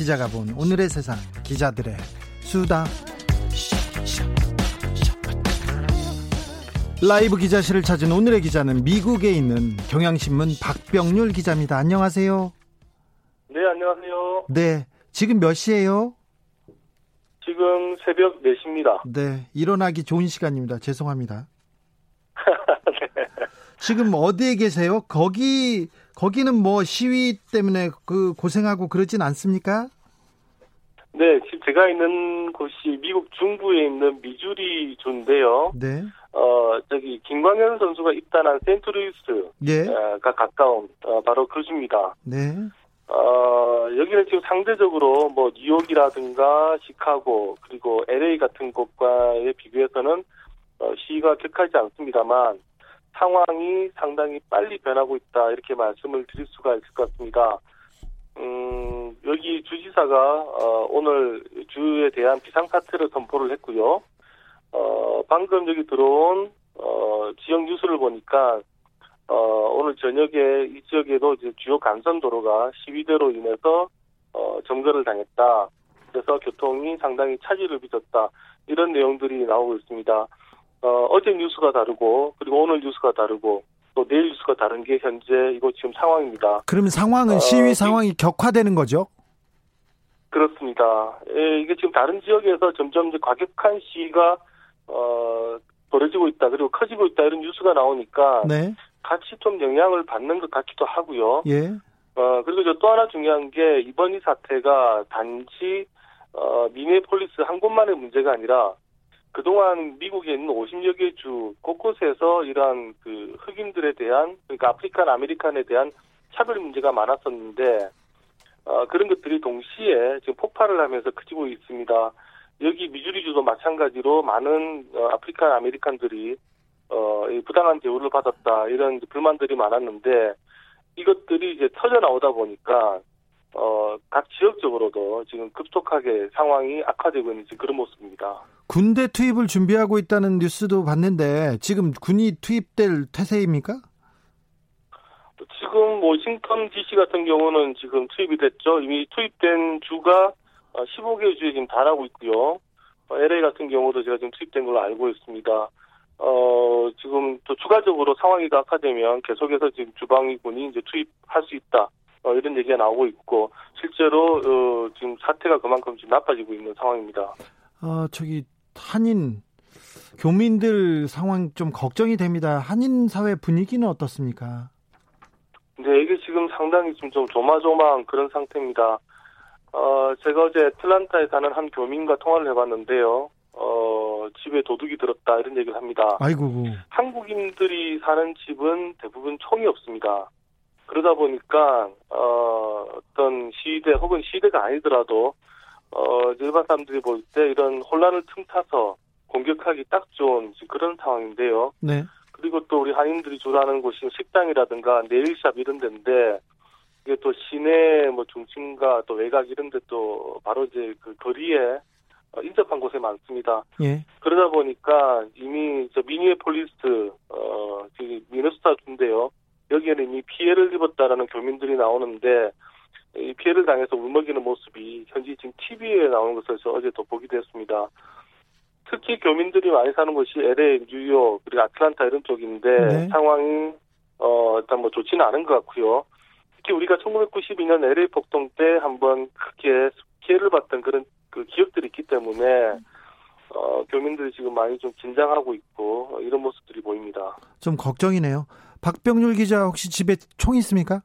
기자가 본 오늘의 세상, 기자들의 수다. 라이브 기자실을 찾은 오늘의 기자는 미국에 있는 경향신문 박병률 기자입니다. 안녕하세요. 네, 안녕하세요. 네, 지금 몇 시예요? 지금 새벽 4시입니다. 네, 일어나기 좋은 시간입니다. 죄송합니다. 네. 지금 어디에 계세요? 거기 거기는 뭐 시위 때문에 그 고생하고 그러진 않습니까? 네, 지금 제가 있는 곳이 미국 중부에 있는 미주리 주인데요. 네. 어, 저기 김광현 선수가 입단한 센트루이스가 예. 가까운 어, 바로 그 주입니다. 네. 어, 여기는 지금 상대적으로 뭐 뉴욕이라든가 시카고 그리고 LA 같은 곳과의 비교해서는 어, 시위가 격하지 않습니다만 상황이 상당히 빨리 변하고 있다 이렇게 말씀을 드릴 수가 있을 것 같습니다. 음, 여기 주지사가 어, 오늘 주에 대한 비상사태를 선포를 했고요. 어, 방금 여기 들어온 어, 지역 뉴스를 보니까 어, 오늘 저녁에 이 지역에도 이제 주요 간선 도로가 시위대로 인해서 어, 점거를 당했다. 그래서 교통이 상당히 차질을 빚었다. 이런 내용들이 나오고 있습니다. 어, 어제 뉴스가 다르고 그리고 오늘 뉴스가 다르고 또 내일 뉴스가 다른 게 현재 이거 지금 상황입니다. 그러면 상황은 시위 어, 상황이 격화되는 거죠? 그렇습니다. 예, 이게 지금 다른 지역에서 점점 이제 과격한 시위가 어, 벌어지고 있다 그리고 커지고 있다 이런 뉴스가 나오니까 네. 같이 좀 영향을 받는 것 같기도 하고요. 예. 어, 그리고 또 하나 중요한 게 이번 이 사태가 단지 어, 미네폴리스 한 곳만의 문제가 아니라 그동안 미국에 있는 50여 개 주 곳곳에서 이러한 그 흑인들에 대한 그러니까 African American에 대한 차별 문제가 많았었는데 어, 그런 것들이 동시에 지금 폭발을 하면서 커지고 있습니다. 여기 미주리주도 마찬가지로 많은 어, African American들이 어, 부당한 대우를 받았다 이런 불만들이 많았는데 이것들이 이제 터져 나오다 보니까 어, 각 지역적으로도 지금 급속하게 상황이 악화되고 있는 그런 모습입니다. 군대 투입을 준비하고 있다는 뉴스도 봤는데 지금 군이 투입될 태세입니까? 지금 워싱턴 DC 같은 경우는 지금 투입이 됐죠. 이미 투입된 주가 15개 주에 지금 달하고 있고요. LA 같은 경우도 제가 지금 투입된 걸로 알고 있습니다. 어, 지금 또 추가적으로 상황이 더 악화되면 계속해서 지금 주방위군이 이제 투입할 수 있다. 어, 이런 얘기가 나오고 있고 실제로 어, 지금 사태가 그만큼 지금 나빠지고 있는 상황입니다. 어, 저기 한인 교민들 상황 좀 걱정이 됩니다. 한인 사회 분위기는 어떻습니까? 네, 이게 지금 상당히 좀, 좀 조마조마한 그런 상태입니다. 어, 제가 어제 애틀란타에 사는 한 교민과 통화를 해봤는데요. 어, 집에 도둑이 들었다 이런 얘기를 합니다. 아이고. 한국인들이 사는 집은 대부분 총이 없습니다. 그러다 보니까 어, 어떤 시대 혹은 시대가 아니더라도 어, 일반 사람들이 볼 때 이런 혼란을 틈타서 공격하기 딱 좋은 그런 상황인데요. 네. 그리고 또 우리 한인들이 주로 하는 곳이 식당이라든가 네일샵 이런 데인데 이게 또 시내 뭐 중심과 또 외곽 이런 데 또 바로 이제 그 거리에 어, 인접한 곳에 많습니다. 예. 그러다 보니까 이미 저 미니애폴리스 어 미네소타 주인데요. 여기에는 이미 피해를 입었다라는 교민들이 나오는데 이 피해를 당해서 울먹이는 모습이 현지 지금 TV에 나오는 것을 어제 또 보기도 했습니다. 특히 교민들이 많이 사는 곳이 LA, 뉴욕, 그리고 아틀란타 이런 쪽인데 네. 상황이 어 일단 뭐 좋지는 않은 것 같고요. 특히 우리가 1992년 LA 폭동 때 한번 크게 피해를 봤던 그런 그 기억들이 있기 때문에 어, 교민들이 지금 많이 좀 긴장하고 있고 이런 모습들이 보입니다. 좀 걱정이네요. 박병률 기자 혹시 집에 총 있습니까?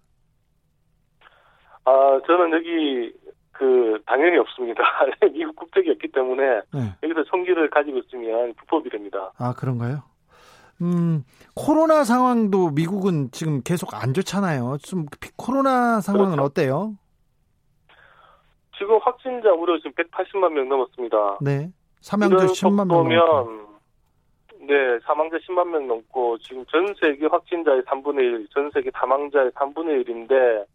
아 저는 여기 그 당연히 없습니다. 미국 국적이 없기 때문에 네. 여기서 총기를 가지고 있으면 불법이 됩니다. 아 그런가요? 음 코로나 상황도 미국은 지금 계속 안 좋잖아요. 좀 코로나 상황은 그렇죠. 어때요? 지금 확진자 무려 지금 180만 명 넘었습니다. 네. 사망자 10만 명 넘고. 네, 사망자 10만 명 넘고 지금 전 세계 확진자의 3분의 1, 전 세계 사망자의 3분의 1인데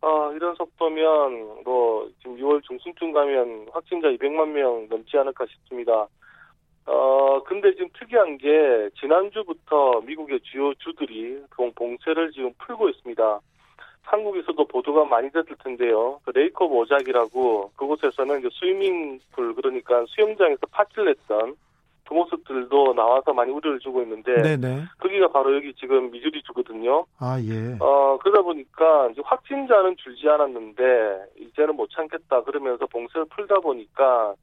어, 이런 속도면 뭐 지금 6월 중순쯤 가면 확진자 200만 명 넘지 않을까 싶습니다. 어, 근데 지금 특이한 게 지난주부터 미국의 주요 주들이 봉쇄를 지금 풀고 있습니다. 한국에서도 보도가 많이 됐을 텐데요. 그 레이컵 오작이라고 그곳에서는 이제 스위밍풀 그러니까 수영장에서 파티를 했던 그 모습들도 나와서 많이 우려를 주고 있는데 네네. 거기가 바로 여기 지금 미주리 주거든요. 아 예. 어 그러다 보니까 이제 확진자는 줄지 않았는데 이제는 못 참겠다 그러면서 봉쇄를 풀다 보니까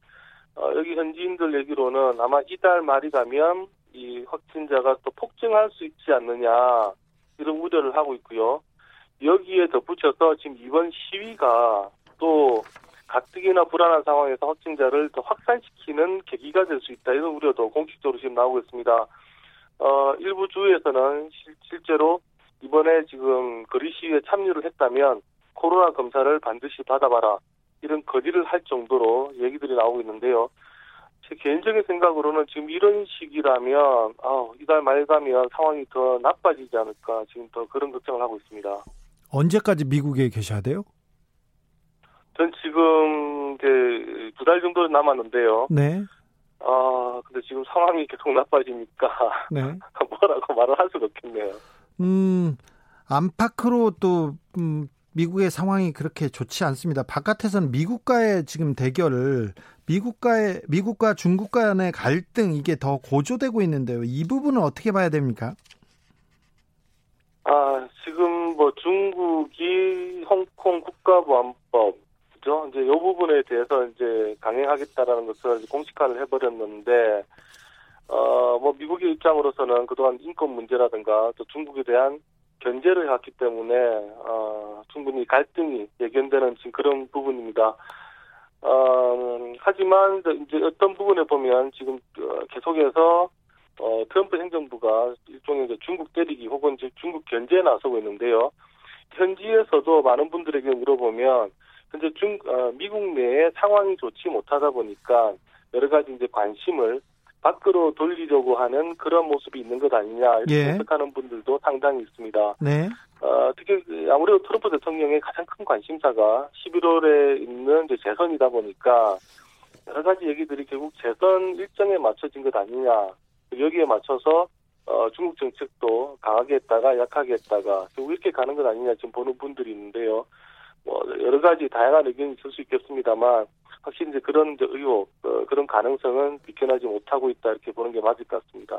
어, 여기 현지인들 얘기로는 아마 이달 말이 가면 이 확진자가 또 폭증할 수 있지 않느냐 이런 우려를 하고 있고요. 여기에 덧붙여서 지금 이번 시위가 또 가뜩이나 불안한 상황에서 확진자를 더 확산시키는 계기가 될 수 있다 이런 우려도 공식적으로 지금 나오고 있습니다. 어, 일부 주에서는 실제로 이번에 지금 거리 시위에 참여를 했다면 코로나 검사를 반드시 받아봐라 이런 거리를 할 정도로 얘기들이 나오고 있는데요. 제 개인적인 생각으로는 지금 이런 시기라면 아, 이달 말 가면 상황이 더 나빠지지 않을까 지금 더 그런 걱정을 하고 있습니다. 언제까지 미국에 계셔야 돼요? 전 지금 이제 두 달 정도 남았는데요. 네. 아 근데 지금 상황이 계속 나빠지니까 네. 뭐라고 말을 할 수가 없겠네요. 음 안팎으로 또 음, 미국의 상황이 그렇게 좋지 않습니다. 바깥에서는 미국과의 지금 대결을 미국과의 미국과 중국 간의 갈등 이게 더 고조되고 있는데요. 이 부분은 어떻게 봐야 됩니까? 아 지금 뭐 중국이 홍콩 국가보안법 죠 이제 이 부분에 대해서 이제 강행하겠다라는 것을 공식화를 해버렸는데, 어, 뭐, 미국의 입장으로서는 그동안 인권 문제라든가 또 중국에 대한 견제를 해왔기 때문에, 어, 충분히 갈등이 예견되는 지금 그런 부분입니다. 어, 하지만 이제 어떤 부분에 보면 지금 어, 계속해서 어, 트럼프 행정부가 일종의 이제 중국 때리기 혹은 이제 중국 견제에 나서고 있는데요. 현지에서도 많은 분들에게 물어보면 현재 중 어, 미국 내에 상황이 좋지 못하다 보니까 여러 가지 이제 관심을 밖으로 돌리려고 하는 그런 모습이 있는 것 아니냐 이렇게 예. 해석하는 분들도 상당히 있습니다. 네. 어, 특히 그 아무래도 트럼프 대통령의 가장 큰 관심사가 11월에 있는 이제 재선이다 보니까 여러 가지 얘기들이 결국 재선 일정에 맞춰진 것 아니냐 여기에 맞춰서 어, 중국 정책도 강하게 했다가 약하게 했다가 결국 이렇게 가는 것 아니냐 지금 보는 분들이 있는데요. 뭐 여러 가지 다양한 의견이 있을 수 있겠습니다만 확실히 이제 그런 의혹 어, 그런 가능성은 비켜나지 못하고 있다 이렇게 보는 게 맞을 것 같습니다.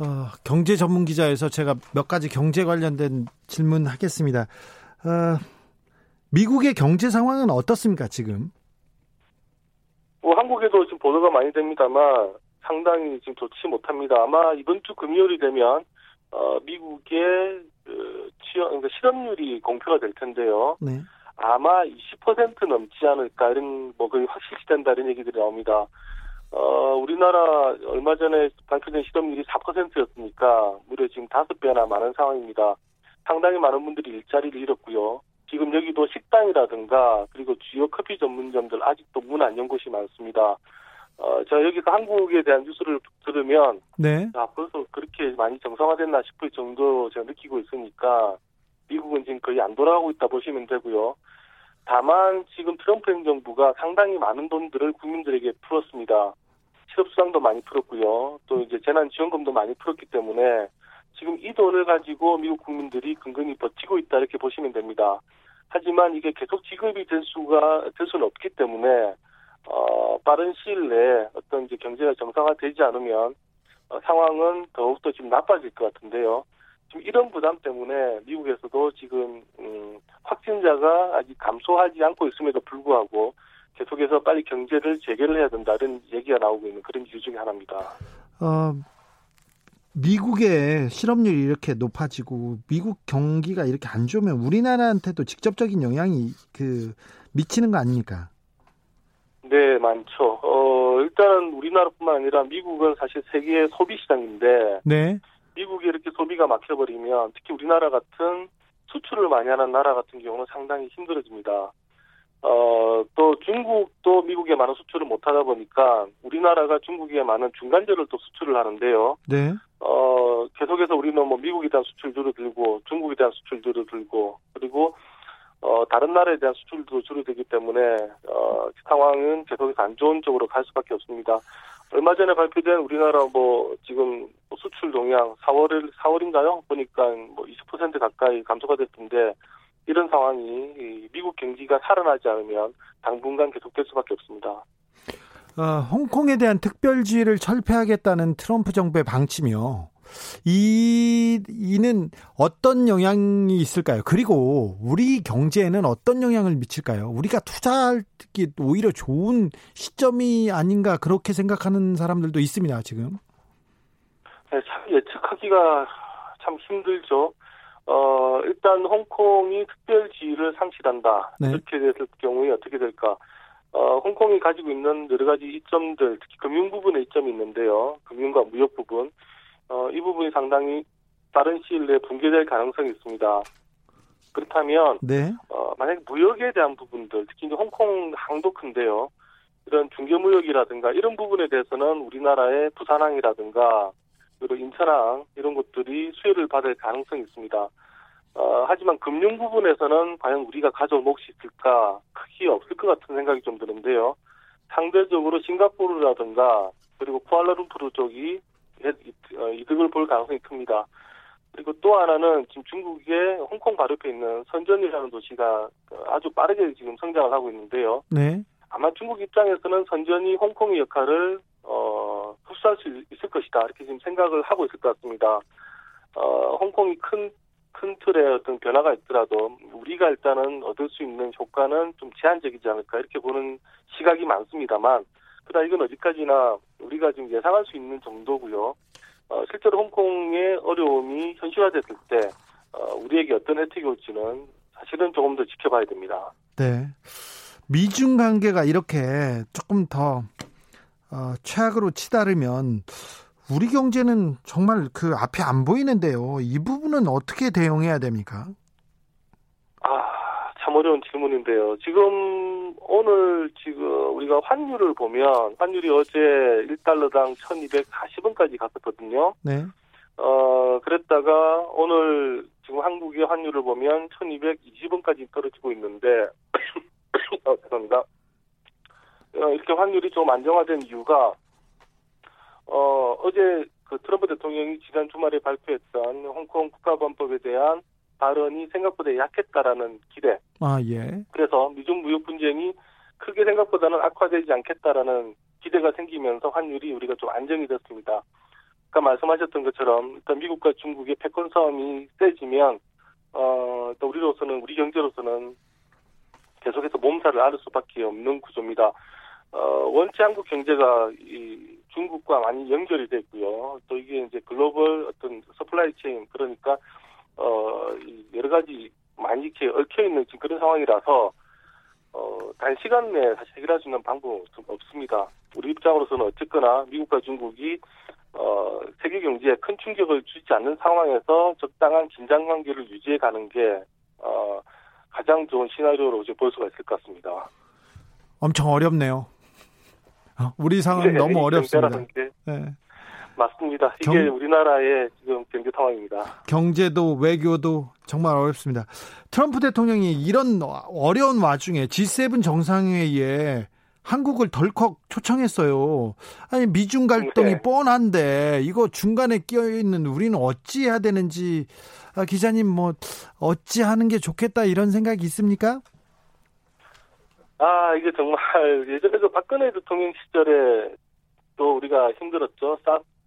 어, 경제 전문 기자에서 제가 몇 가지 경제 관련된 질문 하겠습니다. 어, 미국의 경제 상황은 어떻습니까 지금? 뭐 한국에도 지금 보도가 많이 됩니다만 상당히 지금 좋지 못합니다. 아마 이번 주 금요일이 되면 어, 미국의 그 취업, 그러니까 실업률이 공표가 될 텐데요. 네. 아마 20% 넘지 않을까 이런 뭐 거의 확실시 된다 이런 얘기들이 나옵니다. 어, 우리나라 얼마 전에 발표된 실업률이 4%였으니까 무려 지금 5배나 많은 상황입니다. 상당히 많은 분들이 일자리를 잃었고요. 지금 여기도 식당이라든가 그리고 주요 커피 전문점들 아직도 문 안 연 곳이 많습니다. 어, 저 여기서 한국에 대한 뉴스를 들으면 네. 아, 벌써 그렇게 많이 정상화됐나 싶을 정도로 제가 느끼고 있으니까 미국은 지금 거의 안 돌아가고 있다 보시면 되고요. 다만 지금 트럼프 행정부가 상당히 많은 돈들을 국민들에게 풀었습니다. 실업수당도 많이 풀었고요. 또 이제 재난지원금도 많이 풀었기 때문에 지금 이 돈을 가지고 미국 국민들이 근근히 버티고 있다 이렇게 보시면 됩니다. 하지만 이게 계속 지급이 될 수가 될 수는 없기 때문에 어, 빠른 시일 내에 어떤 이제 경제가 정상화되지 않으면 어, 상황은 더욱더 지금 나빠질 것 같은데요. 지금 이런 부담 때문에 미국에서도 지금 음, 확진자가 아직 감소하지 않고 있음에도 불구하고 계속해서 빨리 경제를 재개를 해야 된다는 얘기가 나오고 있는 그런 이유 중에 하나입니다. 어, 미국의 실업률이 이렇게 높아지고 미국 경기가 이렇게 안 좋으면 우리나라한테도 직접적인 영향이 그 미치는 거 아닙니까? 네, 많죠. 어, 일단 우리나라뿐만 아니라 미국은 사실 세계 소비 시장인데 네. 미국이 이렇게 소비가 막혀버리면 특히 우리나라 같은 수출을 많이 하는 나라 같은 경우는 상당히 힘들어집니다. 어, 또 중국도 미국에 많은 수출을 못 하다 보니까 우리나라가 중국에 많은 중간재를 또 수출을 하는데요. 네. 어, 계속해서 우리는 뭐 미국에 대한 수출 줄어들고 중국에 대한 수출 줄어들고 그리고 어, 다른 나라에 대한 수출도 줄어들기 때문에 어, 상황은 계속해서 안 좋은 쪽으로 갈 수밖에 없습니다. 얼마 전에 발표된 우리나라 뭐 지금 수출 동향 4월 4월인가요? 보니까 뭐 20% 가까이 감소가 됐던데 이런 상황이 미국 경기가 살아나지 않으면 당분간 계속될 수밖에 없습니다. 어, 홍콩에 대한 특별지위를 철폐하겠다는 트럼프 정부의 방침이요. 이, 이는 어떤 영향이 있을까요? 그리고 우리 경제에는 어떤 영향을 미칠까요? 우리가 투자하기 오히려 좋은 시점이 아닌가 그렇게 생각하는 사람들도 있습니다, 지금. 네, 참 예측하기가 참 힘들죠. 어, 일단 홍콩이 특별지위를 상실한다. 네. 이렇게 됐을 경우에 어떻게 될까? 어, 홍콩이 가지고 있는 여러 가지 이점들, 특히 금융 부분에 이점이 있는데요. 금융과 무역 부분. 어, 이 부분이 상당히 빠른 시일 내에 붕괴될 가능성이 있습니다. 그렇다면, 네. 어, 만약 무역에 대한 부분들, 특히 이제 홍콩 항도 큰데요. 이런 중개무역이라든가 이런 부분에 대해서는 우리나라의 부산항이라든가 그리고 인천항 이런 것들이 수혜를 받을 가능성이 있습니다. 어, 하지만 금융 부분에서는 과연 우리가 가져올 몫이 있을까 크게 없을 것 같은 생각이 좀 드는데요. 상대적으로 싱가포르라든가 그리고 쿠알라룸푸르 쪽이 어, 이득을 볼 가능성이 큽니다. 그리고 또 하나는 지금 중국의 홍콩 바로 옆에 있는 선전이라는 도시가 아주 빠르게 지금 성장을 하고 있는데요. 네. 아마 중국 입장에서는 선전이 홍콩의 역할을 어, 흡수할 수 있을 것이다 이렇게 지금 생각을 하고 있을 것 같습니다. 어, 홍콩이 큰, 큰 틀의 어떤 변화가 있더라도 우리가 일단은 얻을 수 있는 효과는 좀 제한적이지 않을까 이렇게 보는 시각이 많습니다만 그러나 이건 어디까지나 우리가 지금 예상할 수 있는 정도고요. 어, 실제로 홍콩의 어려움이 현실화됐을 때 어, 우리에게 어떤 혜택이 올지는 사실은 조금 더 지켜봐야 됩니다. 네. 미중 관계가 이렇게 조금 더 어, 최악으로 치달으면 우리 경제는 정말 그 앞에 안 보이는데요. 이 부분은 어떻게 대응해야 됩니까? 아, 참 어려운 질문인데요. 지금 오늘 지금 우리가 환율을 보면 환율이 어제 1달러당 1240원까지 갔었거든요. 네. 어, 그랬다가 오늘 지금 한국의 환율을 보면 1220원까지 떨어지고 있는데 어, 죄송합니다. 어, 이렇게 환율이 좀 안정화된 이유가 어, 어제 그 트럼프 대통령이 지난 주말에 발표했던 홍콩 국가범법에 대한 발언이 생각보다 약했다라는 기대. 아, 예. 그래서 미중 무역 분쟁이 크게 생각보다는 악화되지 않겠다라는 기대가 생기면서 환율이 우리가 좀 안정이 됐습니다. 아까 말씀하셨던 것처럼 일단 미국과 중국의 패권 싸움이 세지면 어, 또 우리로서는 우리 경제로서는 계속해서 몸살을 앓을 수밖에 없는 구조입니다. 어, 원체 한국 경제가 이 중국과 많이 연결이 됐고요. 또 이게 이제 글로벌 어떤 supply chain 그러니까 어, 여러 가지 많이 이렇게 얽혀 있는 지금 그런 상황이라서 어, 단시간 내에 사실 해결할 수 있는 방법은 없습니다. 우리 입장으로서는 어쨌거나 미국과 중국이 어, 세계 경제에 큰 충격을 주지 않는 상황에서 적당한 긴장 관계를 유지해 가는 게 어, 가장 좋은 시나리오로 이제 볼 수가 있을 것 같습니다. 엄청 어렵네요. 어, 우리 상황 네, 너무 어렵습니다. 네. 맞습니다. 이게 경... 우리나라의 지금 경제 상황입니다. 경제도 외교도 정말 어렵습니다. 트럼프 대통령이 이런 어려운 와중에 G7 정상회의에 한국을 덜컥 초청했어요. 아니 미중 갈등이 네. 뻔한데 이거 중간에 끼어 있는 우리는 어찌 해야 되는지 아, 기자님 뭐 어찌 하는 게 좋겠다 이런 생각이 있습니까? 아 이게 정말 예전에 그 박근혜 대통령 시절에 또 우리가 힘들었죠.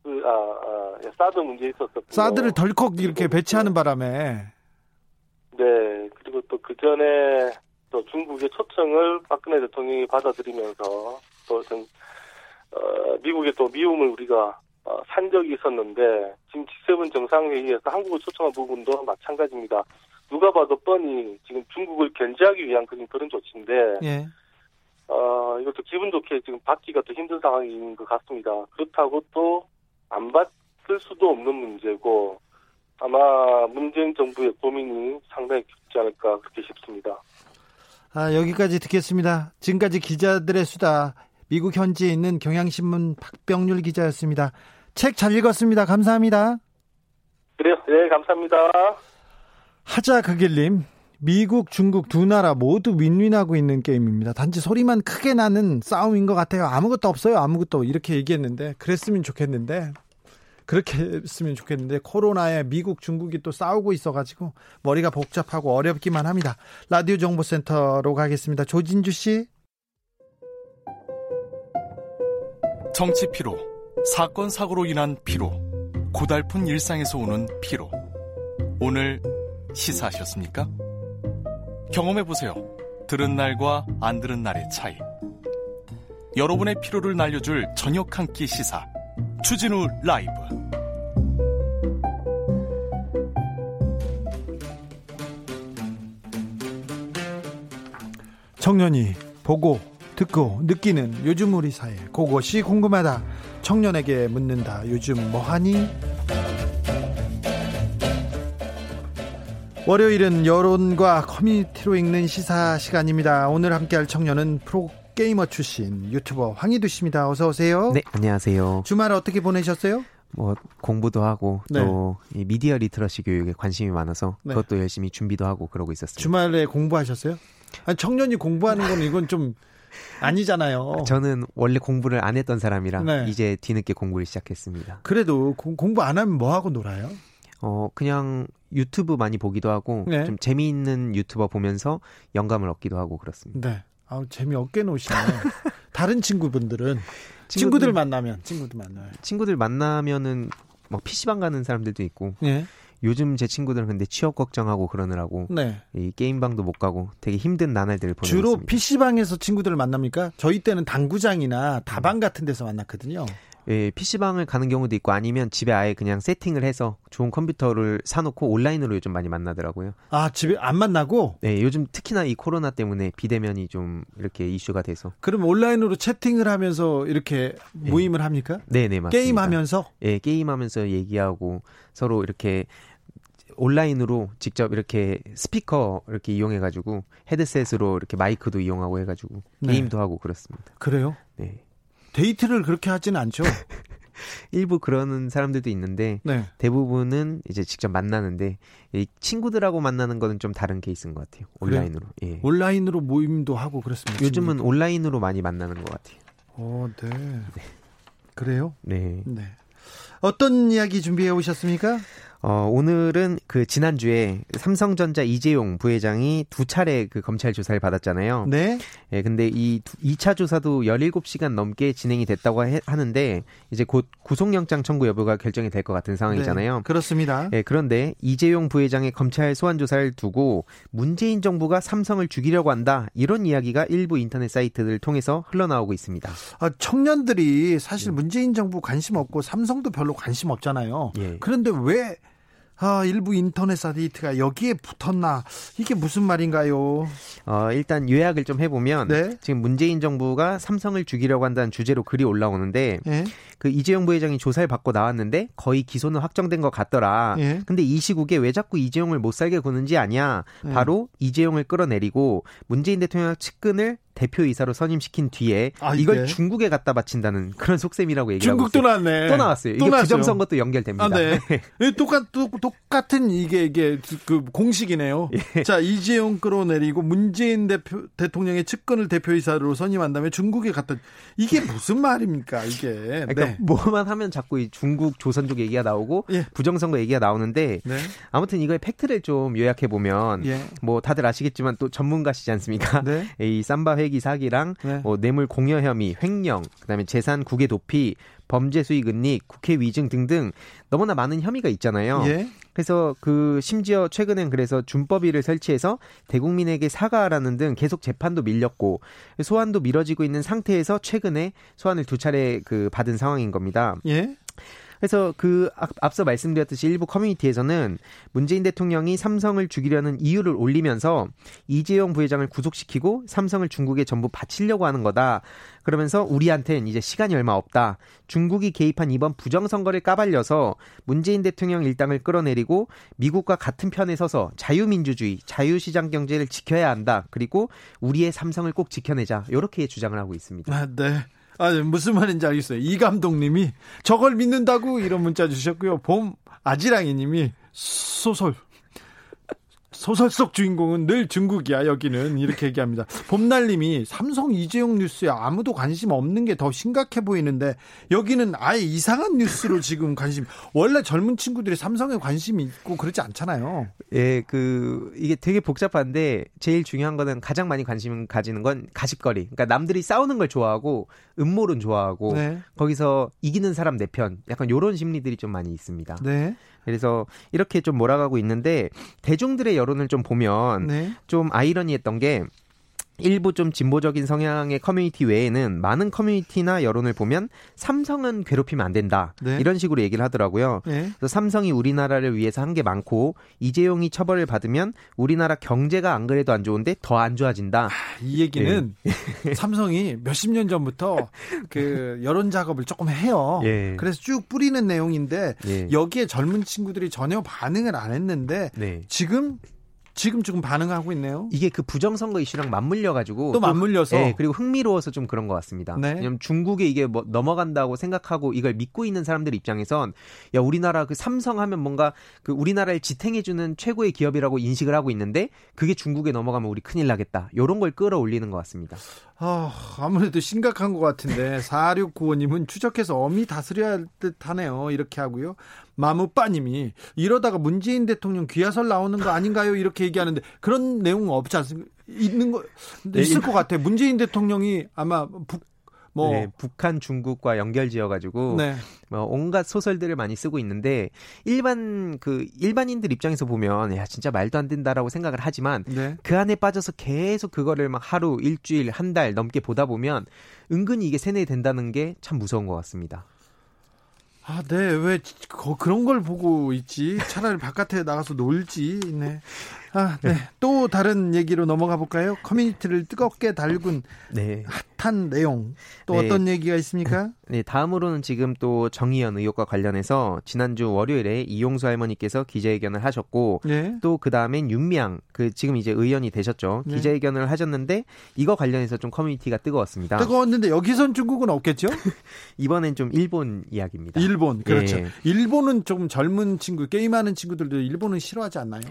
사드 아, 아 예, 사드 문제 있었었고 사드를 덜컥 이렇게 배치하는 바람에 네 그리고 또 그 전에 또 중국의 초청을 박근혜 대통령이 받아들이면서 또 좀, 어, 미국의 또 미움을 우리가 어, 산 적이 있었는데 지금 G7 정상회의에서 한국을 초청한 부분도 마찬가지입니다. 누가 봐도 뻔히 지금 중국을 견제하기 위한 그런 그런 조치인데 예. 어, 이것도 기분 좋게 지금 받기가 더 힘든 상황인 것 같습니다. 그렇다고 또 안 받을 수도 없는 문제고 아마 문재인 정부의 고민이 상당히 깊지 않을까 그렇게 싶습니다. 아, 여기까지 듣겠습니다. 지금까지 기자들의 수다 미국 현지에 있는 경향신문 박병률 기자였습니다. 책 잘 읽었습니다. 감사합니다. 그래요. 네, 감사합니다. 하자 그길님, 미국, 중국 두 나라 모두 윈윈하고 있는 게임입니다. 단지 소리만 크게 나는 싸움인 것 같아요. 아무것도 없어요. 아무것도 이렇게 얘기했는데 그랬으면 좋겠는데 그렇게 했으면 좋겠는데 코로나에 미국, 중국이 또 싸우고 있어가지고 머리가 복잡하고 어렵기만 합니다. 라디오 정보센터로 가겠습니다. 조진주 씨. 정치 피로, 사건 사고로 인한 피로, 고달픈 일상에서 오는 피로. 오늘 시사하셨습니까? 경험해 보세요. 들은 날과 안 들은 날의 차이. 여러분의 피로를 날려줄 저녁 한 끼 시사. 추진우 라이브. 청년이 보고 듣고 느끼는 요즘 우리 사회. 그것이 궁금하다. 청년에게 묻는다. 요즘 뭐하니? 월요일은 여론과 커뮤니티로 읽는 시사 시간입니다. 오늘 함께할 청년은 프로 게이머 출신 유튜버 황희두 씨입니다 어서 오세요 네 안녕하세요 주말 어떻게 보내셨어요? 뭐 공부도 하고 네. 또 미디어 literacy 교육에 관심이 많아서 네. 그것도 열심히 준비도 하고 그러고 있었습니다. 주말에 공부하셨어요? 아니, 청년이 공부하는 건 이건 좀 아니잖아요. 저는 원래 공부를 안 했던 사람이라 네. 이제 뒤늦게 공부를 시작했습니다. 그래도 공- 공부 안 하면 뭐 하고 놀아요? 어 그냥 유튜브 많이 보기도 하고 네. 좀 재미있는 유튜버 보면서 영감을 얻기도 하고 그렇습니다. 네. 아우 재미없게 노시네. 다른 친구분들은 친구들 만나면 친구들 만나요. 친구들 만나면은 막 PC방 가는 사람들도 있고 네. 요즘 제 친구들은 근데 취업 걱정하고 그러느라고 네. 이 게임방도 못 가고 되게 힘든 나날들을 보내고 주로 있습니다. PC방에서 친구들을 만납니까? 저희 때는 당구장이나 다방 같은 데서 만났거든요. 예, PC방을 가는 경우도 있고 아니면 집에 아예 그냥 세팅을 해서 좋은 컴퓨터를 사놓고 온라인으로 요즘 많이 만나더라고요. 아, 집에 안 만나고 네, 요즘 특히나 이 코로나 때문에 비대면이 좀 이렇게 이슈가 돼서. 그럼 온라인으로 채팅을 하면서 이렇게 모임을 합니까? 네 네, 맞습니다. 게임하면서 예, 게임하면서 얘기하고 서로 이렇게 온라인으로 직접 이렇게 스피커 이렇게 이용해가지고 헤드셋으로 이렇게 마이크도 이용하고 해가지고 네. 게임도 하고 그렇습니다. 그래요? 네. 데이트를 그렇게 하지는 않죠. 일부 그러는 사람들도 있는데 네. 대부분은 이제 직접 만나는데 이 친구들하고 만나는 거는 좀 다른 케이스인 것 같아요. 온라인으로. 예. 온라인으로 모임도 하고 그렇습니다. 요즘은 온라인으로 많이 만나는 것 같아요. 어, 네. 그래요? 네. 네. 어떤 이야기 준비해 오셨습니까? 어, 오늘은 그 지난주에 삼성전자 이재용 부회장이 두 차례 그 검찰 조사를 받았잖아요. 네. 예, 근데 이 두- 2차 조사도 17시간 넘게 진행이 됐다고 해- 하는데 이제 곧 구속영장 청구 여부가 결정이 될 것 같은 상황이잖아요. 네, 그렇습니다. 예, 그런데 이재용 부회장의 검찰 소환 조사를 두고 문재인 정부가 삼성을 죽이려고 한다 이런 이야기가 일부 인터넷 사이트를 통해서 흘러나오고 있습니다. 아, 청년들이 네. 사실 문재인 정부 관심 없고 삼성도 별로 관심 없잖아요. 예. 그런데 왜 아, 일부 인터넷 사이트가 여기에 붙었나? 이게 무슨 말인가요? 어, 일단 요약을 좀 해보면 네. 지금 문재인 정부가 삼성을 죽이려고 한다는 주제로 글이 올라오는데 예. 그 이재용 부회장이 조사를 받고 나왔는데 거의 기소는 확정된 것 같더라. 예. 근데 이 시국에 왜 자꾸 이재용을 못 살게 구는지 아냐? 예. 바로 이재용을 끌어내리고 문재인 대통령 측근을 대표이사로 선임시킨 뒤에 아, 이걸? 중국에 갖다 바친다는 그런 속셈이라고 얘기하고 중국도 있어요. 나왔네. 또 나왔어요. 또 이게 나왔어요. 부정선거도 연결됩니다. 아, 네. 예, 똑같, 똑, 똑같은 이게, 이게 그 공식이네요. 예. 자, 이재용 끌어내리고 문재인 대표, 대통령의 측근을 대표이사로 선임한 다음에 중국에 갔다. 이게 무슨 말입니까, 이게. 그러니까 네. 뭐만 하면 자꾸 이 중국 조선족 얘기가 나오고 예. 부정선거 얘기가 나오는데 네. 아무튼 이거의 팩트를 좀 요약해 보면 예. 뭐 다들 아시겠지만 또 전문가시지 않습니까? 네. 이 삼바 회기 사기랑 네. 뭐 뇌물 공여 혐의, 횡령, 그다음에 재산 국외 도피, 범죄 수익 은닉, 국회 위증 등등 너무나 많은 혐의가 있잖아요. 예. 그래서 그 심지어 최근엔 그래서 준법위를 설치해서 대국민에게 사과하라는 등 계속 재판도 밀렸고 소환도 미뤄지고 있는 상태에서 최근에 소환을 두 차례 그 받은 상황인 겁니다. 예. 그래서 그 앞서 말씀드렸듯이 일부 커뮤니티에서는 문재인 대통령이 삼성을 죽이려는 이유를 올리면서 이재용 부회장을 구속시키고 삼성을 중국에 전부 바치려고 하는 거다. 그러면서 우리한테는 이제 시간이 얼마 없다. 중국이 개입한 이번 부정선거를 까발려서 문재인 대통령 일당을 끌어내리고 미국과 같은 편에 서서 자유민주주의, 자유시장 경제를 지켜야 한다. 그리고 우리의 삼성을 꼭 지켜내자. 이렇게 주장을 하고 있습니다. 아, 네. 아, 무슨 말인지 알겠어요. 이 감독님이 저걸 믿는다고 이런 문자 주셨고요. 봄 아지랑이 님이 소설 소설 속 주인공은 늘 중국이야 여기는 이렇게 얘기합니다. 봄날님이 삼성 이재용 뉴스에 아무도 관심 없는 게 더 심각해 보이는데 여기는 아예 이상한 뉴스로 지금 관심. 원래 젊은 친구들이 삼성에 관심이 있고 그렇지 않잖아요. 예, 그 이게 되게 복잡한데 제일 중요한 거는 가장 많이 관심 가지는 건 가십거리. 그러니까 남들이 싸우는 걸 좋아하고 음모론 좋아하고 네. 거기서 이기는 사람 내 편. 약간 요런 심리들이 좀 많이 있습니다. 네. 그래서 이렇게 좀 몰아가고 있는데 대중들의 여론을 좀 보면 네. 좀 아이러니했던 게 일부 좀 진보적인 성향의 커뮤니티 외에는 많은 커뮤니티나 여론을 보면 삼성은 괴롭히면 안 된다. 네. 이런 식으로 얘기를 하더라고요. 네. 그래서 삼성이 우리나라를 위해서 한 게 많고 이재용이 처벌을 받으면 우리나라 경제가 안 그래도 안 좋은데 더 안 좋아진다. 아, 이 얘기는 네. 삼성이 몇십 년 전부터 그 여론 작업을 조금 해요. 예. 그래서 쭉 뿌리는 내용인데 예. 여기에 젊은 친구들이 전혀 반응을 안 했는데 네. 지금 지금 조금 반응하고 있네요. 이게 그 부정선거 이슈랑 맞물려 가지고 또 맞물려서 네, 그리고 흥미로워서 좀 그런 것 같습니다. 네. 왜냐면 중국에 이게 뭐 넘어간다고 생각하고 이걸 믿고 있는 사람들 입장에선 야 우리나라 그 삼성 하면 뭔가 그 우리나라를 지탱해 주는 최고의 기업이라고 인식을 하고 있는데 그게 중국에 넘어가면 우리 큰일 나겠다. 요런 걸 끌어올리는 것 같습니다. 아, 아무래도 심각한 것 같은데 4695님은 추적해서 어미 다스려야 할 듯하네요. 이렇게 하고요. 마무빠님이 이러다가 문재인 대통령 귀하설 나오는 거 아닌가요? 이렇게 얘기하는데 그런 내용은 없지 않습니까? 있는 거 네, 있을 것 같아요. 문재인 대통령이 아마 북 뭐 네, 북한 중국과 연결 지어 가지고 네. 뭐 온갖 소설들을 많이 쓰고 있는데 일반 그 일반인들 입장에서 보면 야 진짜 말도 안 된다라고 생각을 하지만 네. 그 안에 빠져서 계속 그거를 막 하루 일주일 한 달 넘게 보다 보면 은근히 이게 세뇌된다는 게 참 무서운 것 같습니다. 아, 네. 왜 그런 걸 보고 있지? 차라리 바깥에 나가서 놀지. 네. 아, 네. 또 다른 얘기로 넘어가 볼까요? 커뮤니티를 뜨겁게 달군 네. 핫한 내용. 또 네. 어떤 얘기가 있습니까? 네, 다음으로는 지금 또 정의연 의혹과 관련해서 지난주 월요일에 이용수 할머니께서 기자회견을 하셨고 네. 또그 다음엔 윤미향 그 지금 이제 의원이 되셨죠. 네. 기자회견을 하셨는데 이거 관련해서 좀 커뮤니티가 뜨거웠습니다. 뜨거웠는데 여기선 중국은 없겠죠? 이번엔 좀 일본 이야기입니다. 일본 그렇죠. 네. 일본은 좀 젊은 친구 게임하는 친구들도 일본은 싫어하지 않나요?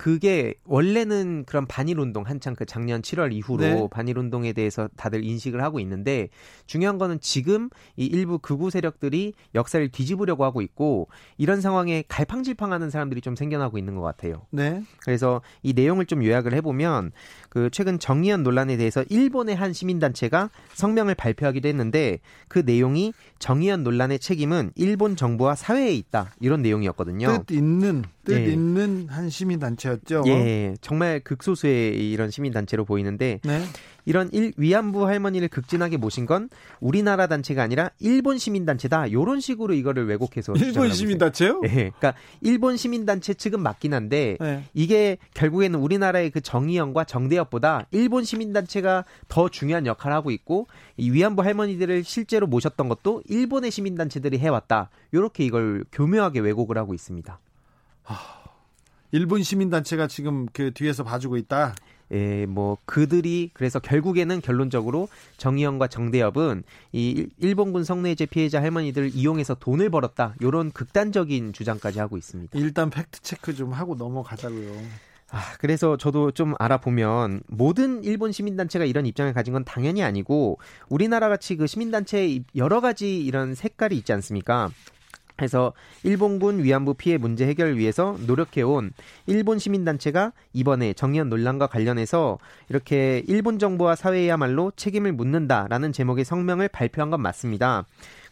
그게 원래는 그런 반일 운동 한창 그 작년 7월 이후로 네. 반일 운동에 대해서 다들 인식을 하고 있는데 중요한 거는 지금 이 일부 극우 세력들이 역사를 뒤집으려고 하고 있고 이런 상황에 갈팡질팡하는 사람들이 좀 생겨나고 있는 것 같아요. 네. 그래서 이 내용을 좀 요약을 해보면 그 최근 정의연 논란에 대해서 일본의 한 시민단체가 성명을 발표하기도 했는데 그 내용이 정의연 논란의 책임은 일본 정부와 사회에 있다 이런 내용이었거든요. 뜻 있는 뜻 네. 있는 한 시민 단체였죠. 예, 정말 극소수의 이런 시민 단체로 보이는데 네. 이런 일, 위안부 할머니를 극진하게 모신 건 우리나라 단체가 아니라 일본 시민단체다. 요런 식으로 이거를 왜곡해서 일본 시민단체요? 네, 그러니까 일본 시민단체 측은 맞긴 한데 네. 이게 결국에는 우리나라의 그 정의연과 정대협보다 일본 시민단체가 더 중요한 역할을 하고 있고 이 위안부 할머니들을 실제로 모셨던 것도 일본의 시민단체들이 해왔다. 요렇게 이걸 교묘하게 왜곡을 하고 있습니다. 일본 시민단체가 지금 그 뒤에서 봐주고 있다. 예, 뭐 그들이 그래서 결국에는 결론적으로 정의영과 정대협은 이 일본군 성내제 피해자 할머니들을 이용해서 돈을 벌었다. 요런 극단적인 주장까지 하고 있습니다. 일단 팩트 체크 좀 하고 넘어가자고요. 아, 그래서 저도 좀 알아보면 모든 일본 시민단체가 이런 입장을 가진 건 당연히 아니고 우리나라 같이 그 시민단체 여러 가지 이런 색깔이 있지 않습니까? 해서 일본군 위안부 피해 문제 해결을 위해서 노력해온 일본 시민단체가 이번에 정의연 논란과 관련해서 이렇게 일본 정부와 사회야말로 책임을 묻는다라는 제목의 성명을 발표한 건 맞습니다.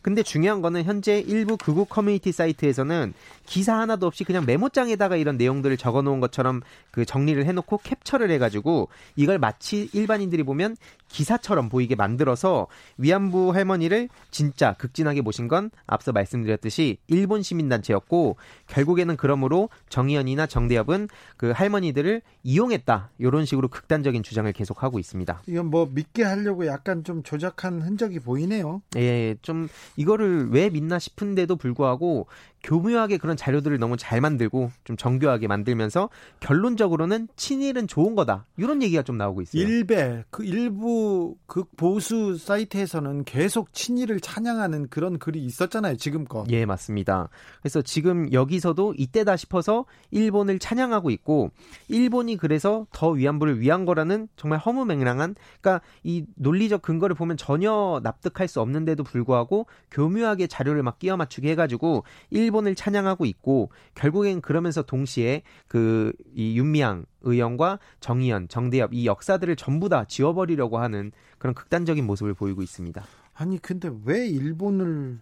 근데 중요한 거는 현재 일부 극우 커뮤니티 사이트에서는 기사 하나도 없이 그냥 메모장에다가 이런 내용들을 적어 놓은 것처럼 그 정리를 해 놓고 캡처를 해 가지고 이걸 마치 일반인들이 보면 기사처럼 보이게 만들어서 위안부 할머니를 진짜 극진하게 모신 건 앞서 말씀드렸듯이 일본 시민단체였고 결국에는 그러므로 정의연이나 정대협은 그 할머니들을 이용했다 이런 식으로 극단적인 주장을 계속하고 있습니다. 이건 뭐 믿게 하려고 약간 좀 조작한 흔적이 보이네요. 예, 좀 이거를 왜 믿나 싶은데도 불구하고 교묘하게 그런 자료들을 너무 잘 만들고 좀 정교하게 만들면서 결론적으로는 친일은 좋은 거다 이런 얘기가 좀 나오고 있어요. 일베 그 일부 그 보수 사이트에서는 계속 친일을 찬양하는 그런 글이 있었잖아요 지금껏. 예 맞습니다. 그래서 지금 여기서도 이때다 싶어서 일본을 찬양하고 있고 일본이 그래서 더 위안부를 위한 거라는 정말 허무맹랑한 그러니까 이 논리적 근거를 보면 전혀 납득할 수 없는데도 불구하고 교묘하게 자료를 막 끼워 맞추게 해 가지고 일 일본을 찬양하고 있고 결국엔 그러면서 동시에 그 이 윤미향 의원과 정의연, 정대엽 이 역사들을 전부 다 지워버리려고 하는 그런 극단적인 모습을 보이고 있습니다. 아니 근데 왜 일본을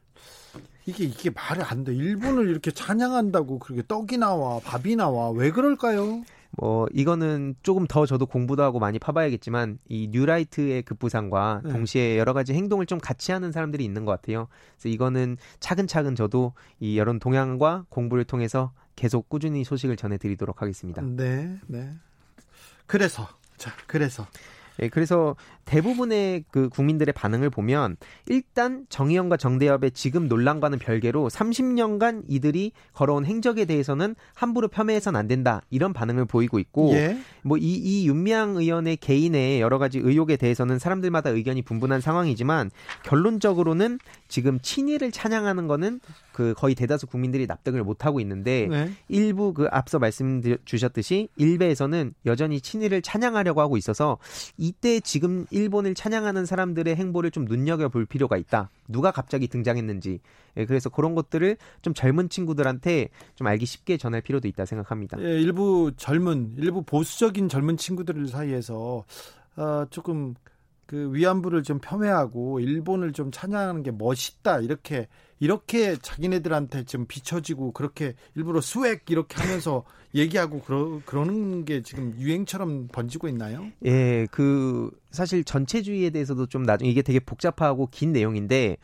이게 이게 말이 안 돼. 일본을 이렇게 찬양한다고 그렇게 떡이 나와 밥이 나와 왜 그럴까요? 뭐 이거는 조금 더 저도 공부도 하고 많이 파봐야겠지만 이 뉴라이트의 급부상과 네. 동시에 여러 가지 행동을 좀 같이 하는 사람들이 있는 것 같아요. 그래서 이거는 차근차근 저도 이 여론 동향과 공부를 통해서 계속 꾸준히 소식을 전해드리도록 하겠습니다. 네, 네. 그래서 자, 그래서 예, 그래서 대부분의 그 국민들의 반응을 보면 일단 정의연과 정대협의 지금 논란과는 별개로 30년간 이들이 걸어온 행적에 대해서는 함부로 폄훼해서는 안 된다 이런 반응을 보이고 있고 예. 뭐이 이 윤미향 의원의 개인의 여러 가지 의혹에 대해서는 사람들마다 의견이 분분한 상황이지만 결론적으로는 지금 친일을 찬양하는 거는 그 거의 대다수 국민들이 납득을 못 하고 있는데 네. 일부 그 앞서 말씀 주셨듯이 일베에서는 여전히 친일을 찬양하려고 하고 있어서 이때 지금 일본을 찬양하는 사람들의 행보를 좀 눈여겨 볼 필요가 있다. 누가 갑자기 등장했는지. 예, 그래서 그런 것들을 좀 젊은 친구들한테 좀 알기 쉽게 전할 필요도 있다 생각합니다. 예, 일부 젊은, 일부 보수적인 젊은 친구들 사이에서 어, 조금 그 위안부를 좀 폄훼하고 일본을 좀 찬양하는 게 멋있다 이렇게 이렇게 자기네들한테 좀 비춰지고 그렇게 일부러 스웩 이렇게 하면서 얘기하고 그러, 그러는 게 지금 유행처럼 번지고 있나요? 예, 그 사실 전체주의에 대해서도 좀 나중에 이게 되게 복잡하고 긴 내용인데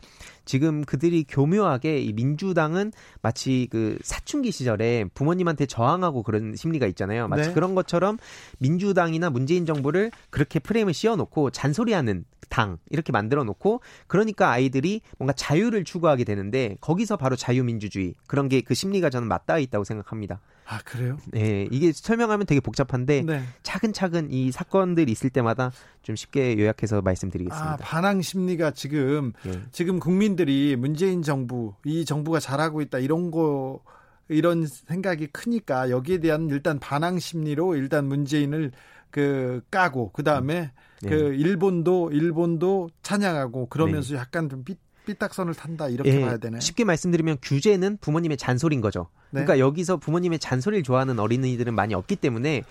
지금 그들이 교묘하게 이 민주당은 마치 그 사춘기 시절에 부모님한테 저항하고 그런 심리가 있잖아요. 마치 네. 그런 것처럼 민주당이나 문재인 정부를 그렇게 프레임을 씌워놓고 잔소리하는 당 이렇게 만들어 놓고 그러니까 아이들이 뭔가 자유를 추구하게 되는데 거기서 바로 자유민주주의 그런 게 그 심리가 저는 맞닿아 있다고 생각합니다. 아 그래요? 네, 이게 설명하면 되게 복잡한데 네. 차근차근 이 사건들이 있을 때마다 좀 쉽게 요약해서 말씀드리겠습니다. 아, 반항 심리가 지금 네. 지금 국민들이 문재인 정부 이 정부가 잘하고 있다 이런 거 이런 생각이 크니까 여기에 대한 일단 반항 심리로 일단 문재인을 그 까고 그 다음에 네. 그 일본도 일본도 찬양하고 그러면서 네. 약간 좀 삐, 삐딱선을 탄다 이렇게 예, 봐야 되네. 쉽게 말씀드리면 규제는 부모님의 잔소리인 거죠. 네. 그러니까 여기서 부모님의 잔소리를 좋아하는 어린이들은 많이 없기 때문에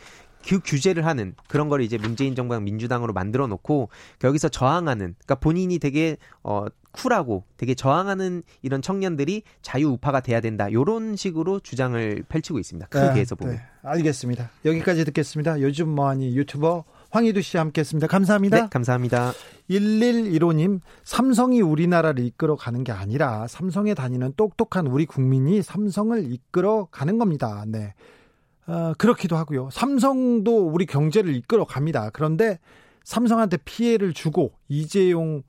그 규제를 하는 그런 걸 이제 문재인 정부랑 민주당으로 만들어 놓고 여기서 저항하는 그러니까 본인이 되게 어 쿨하고 되게 저항하는 이런 청년들이 자유 우파가 돼야 된다. 요런 식으로 주장을 펼치고 있습니다. 크게 해서 네, 보면. 네, 알겠습니다. 여기까지 듣겠습니다. 요즘 뭐하니 유튜버 황희두 씨 함께 했습니다. 감사합니다. 네, 감사합니다. 1115님, 삼성이 우리나라를 이끌어 가는 게 아니라 삼성에 다니는 똑똑한 우리 국민이 삼성을 이끌어 가는 겁니다. 네. 어, 그렇기도 하고요. 삼성도 우리 경제를 이끌어 갑니다. 그런데 삼성한테 피해를 주고 이재용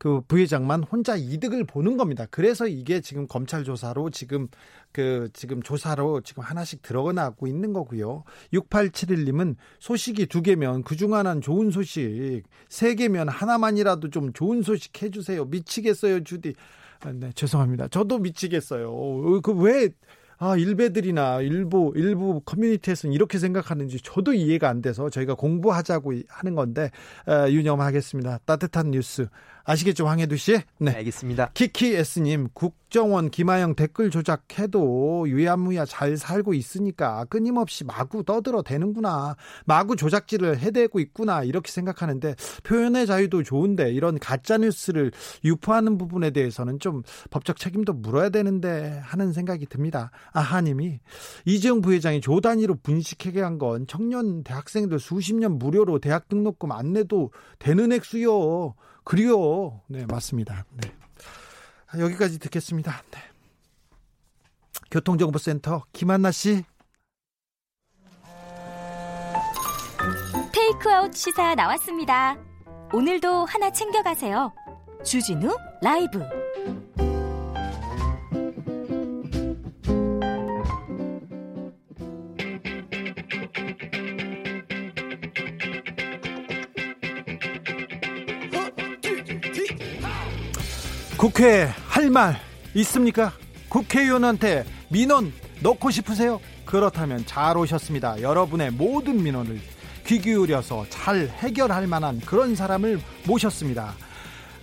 그 부회장만 혼자 이득을 보는 겁니다. 그래서 이게 지금 검찰 조사로 지금 그 지금 조사로 지금 하나씩 들어가고 있는 거고요. 6871님은 소식이 두 개면 그중 하나는 좋은 소식, 세 개면 하나만이라도 좀 좋은 소식 해주세요. 미치겠어요, 주디. 아, 네, 죄송합니다. 저도 미치겠어요. 어, 그왜 아, 일베들이나 일부, 일부 커뮤니티에서는 이렇게 생각하는지 저도 이해가 안 돼서 저희가 공부하자고 하는 건데, 에, 유념하겠습니다. 따뜻한 뉴스. 아시겠죠, 황혜두 씨? 네. 알겠습니다. 키키 S님, 국정원 김하영 댓글 조작해도 유야무야 잘 살고 있으니까 끊임없이 마구 떠들어 대는구나. 마구 조작질을 해대고 있구나. 이렇게 생각하는데 표현의 자유도 좋은데 이런 가짜뉴스를 유포하는 부분에 대해서는 좀 법적 책임도 물어야 되는데 하는 생각이 듭니다. 아하님이 이재용 부회장이 조 단위로 분식회계 한 건 청년 대학생들 수십 년 무료로 대학 등록금 안 내도 되는 액수요. 그리요. 네, 맞습니다. 네. 여기까지 듣겠습니다. 네. 교통정보센터 김한나 씨. 테이크아웃 시사 나왔습니다. 오늘도 하나 챙겨가세요. 주진우 라이브. 국회에 할말 있습니까? 국회의원한테 민원 넣고 싶으세요? 그렇다면 잘 오셨습니다. 여러분의 모든 민원을 귀 기울여서 잘 해결할 만한 그런 사람을 모셨습니다.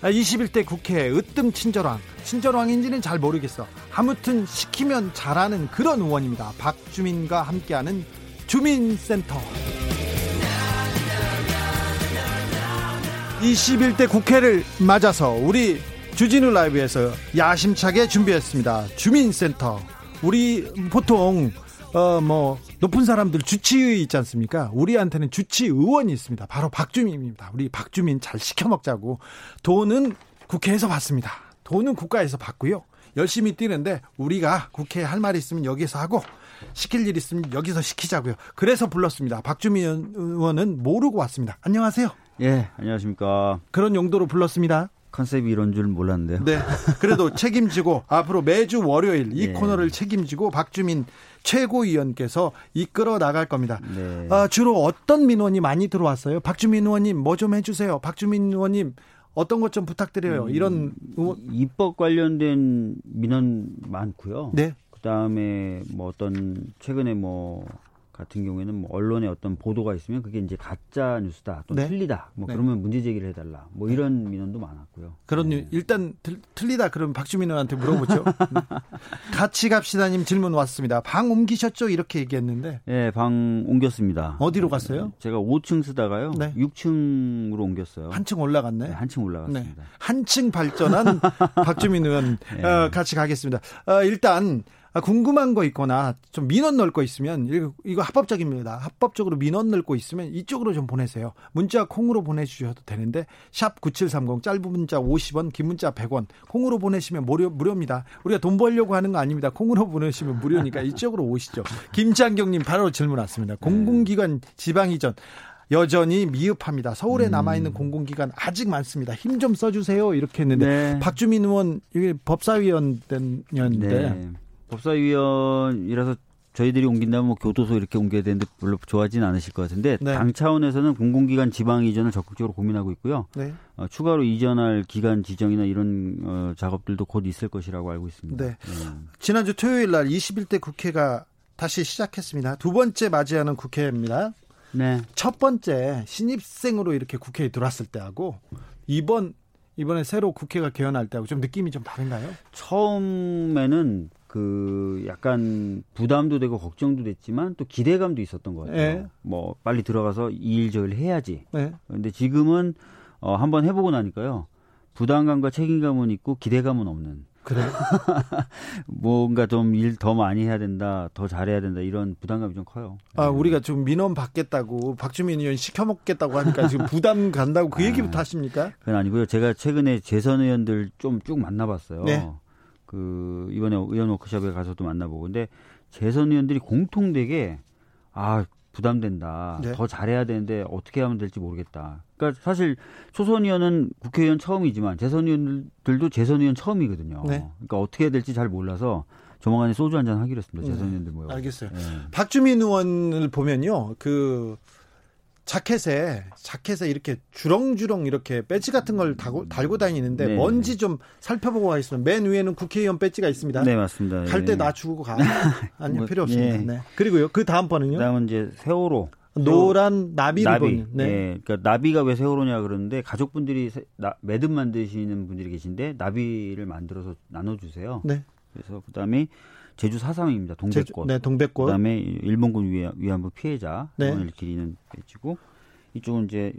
21대 국회 으뜸 친절왕, 친절왕인지는 잘 모르겠어. 아무튼 시키면 잘하는 그런 의원입니다. 박주민과 함께하는 주민센터. 21대 국회를 맞아서 우리 주진우 라이브에서 야심차게 준비했습니다. 주민센터. 우리 보통 어 뭐 높은 사람들 주치의 있지 않습니까? 우리한테는 주치의원이 있습니다. 바로 박주민입니다. 우리 박주민 잘 시켜 먹자고 돈은 국회에서 받습니다. 돈은 국가에서 받고요. 열심히 뛰는데 우리가 국회에 할 말이 있으면 여기서 하고 시킬 일 있으면 여기서 시키자고요. 그래서 불렀습니다. 박주민 의원은 모르고 왔습니다. 안녕하세요. 예, 안녕하십니까. 그런 용도로 불렀습니다. 컨셉이 이런 줄 몰랐는데요. 네. 그래도 책임지고 앞으로 매주 월요일 이 예. 코너를 책임지고 박주민 최고위원께서 이끌어 나갈 겁니다. 네. 아, 주로 어떤 민원이 많이 들어왔어요? 박주민 의원님 뭐 좀 해주세요. 박주민 의원님 어떤 것 좀 부탁드려요. 음, 이런 의원... 입법 관련된 민원 많고요. 네. 그 다음에 뭐 어떤 최근에 뭐 같은 경우에는 뭐 언론에 어떤 보도가 있으면 그게 이제 가짜 뉴스다 또는 네. 틀리다 뭐 네. 그러면 문제 제기를 해달라 뭐 네. 이런 민원도 많았고요. 그런 네. 일단 틀리다 그러면 박주민 의원한테 물어보죠. 같이 갑시다님 질문 왔습니다. 방 옮기셨죠? 이렇게 얘기했는데. 네, 방 옮겼습니다. 어디로 갔어요? 제가 5층 쓰다가요. 네. 6층으로 옮겼어요. 한층 올라갔네. 네, 한층 올라갔습니다. 네. 한층 발전한 박주민 의원 어, 같이 가겠습니다. 어, 일단 아, 궁금한 거 있거나 좀 민원 넣을 거 있으면 이거 합법적입니다. 합법적으로 민원 넣을 거 있으면 이쪽으로 좀 보내세요. 문자 콩으로 보내주셔도 되는데 샵 9730 짧은 문자 50원 긴 문자 100원 콩으로 보내시면 무료, 무료입니다. 우리가 돈 벌려고 하는 거 아닙니다. 콩으로 보내시면 무료니까 이쪽으로 오시죠. 김창경님 바로 질문 왔습니다. 공공기관 지방이전 여전히 미흡합니다. 서울에 음. 남아있는 공공기관 아직 많습니다. 힘 좀 써주세요. 이렇게 했는데 네. 박주민 의원 이게 법사위원이었는데 네. 법사위원이라서 저희들이 옮긴다면 뭐 교도소 이렇게 옮겨야 되는데 별로 좋아하진 않으실 것 같은데 네. 당 차원에서는 공공기관 지방 이전을 적극적으로 고민하고 있고요. 네. 어, 추가로 이전할 기간 지정이나 이런 어, 작업들도 곧 있을 것이라고 알고 있습니다. 네. 네. 지난주 토요일 날 21대 국회가 다시 시작했습니다. 두 번째 맞이하는 국회입니다. 네. 첫 번째 신입생으로 이렇게 국회에 들어왔을 때하고 이번 이번에 새로 국회가 개헌할 때하고 좀 느낌이 좀 다른가요? 처음에는 그 약간 부담도 되고 걱정도 됐지만 또 기대감도 있었던 것 같아요. 네. 뭐 빨리 들어가서 이 일 저일 해야지. 네. 근데 지금은 어 한번 해보고 나니까요. 부담감과 책임감은 있고 기대감은 없는. 그래? 뭔가 좀 일 더 많이 해야 된다, 더 잘해야 된다 이런 부담감이 좀 커요. 아 네. 우리가 좀 민원 받겠다고 박주민 의원 시켜 먹겠다고 하니까 지금 부담 간다고 그 아, 얘기부터 하십니까? 그건 아니고요. 제가 최근에 재선 의원들 좀 쭉 만나봤어요. 네. 그 이번에 의원 워크숍에 가서도 만나보고 근데 재선 의원들이 공통되게 아 부담된다. 네. 더 잘해야 되는데 어떻게 하면 될지 모르겠다. 그러니까 사실 초선 의원은 국회의원 처음이지만 재선 의원들도 재선 의원 처음이거든요. 네. 그러니까 어떻게 해야 될지 잘 몰라서 조만간에 소주 한 잔 하기로 했습니다. 재선 네. 의원들 모여. 알겠어요. 네. 박주민 의원을 보면요. 그 자켓에 자켓에 이렇게 주렁주렁 이렇게 배지 같은 걸 달고, 달고 다니는데 네. 뭔지 좀 살펴보고 가겠습니다. 맨 위에는 국회의원 배지가 있습니다. 네 맞습니다. 갈때 예. 놔주고 가. 아니 뭐, 필요 없습니다. 예. 네. 그리고요 그 다음 번은요. 다음은 이제 세월호. 노란 나비를 나비. 보는. 네. 예, 그러니까 나비가 왜 세월호냐 그러는데 가족분들이 나, 매듭 만드시는 분들이 계신데 나비를 만들어서 나눠주세요. 네. 그래서 그다음에 제주 사삼입니다. 동백꽃. 제주, 네, 동백꽃. 그다음에 일본군 위안부 피해자 네. 을 기리는 배지고 이쪽은 이제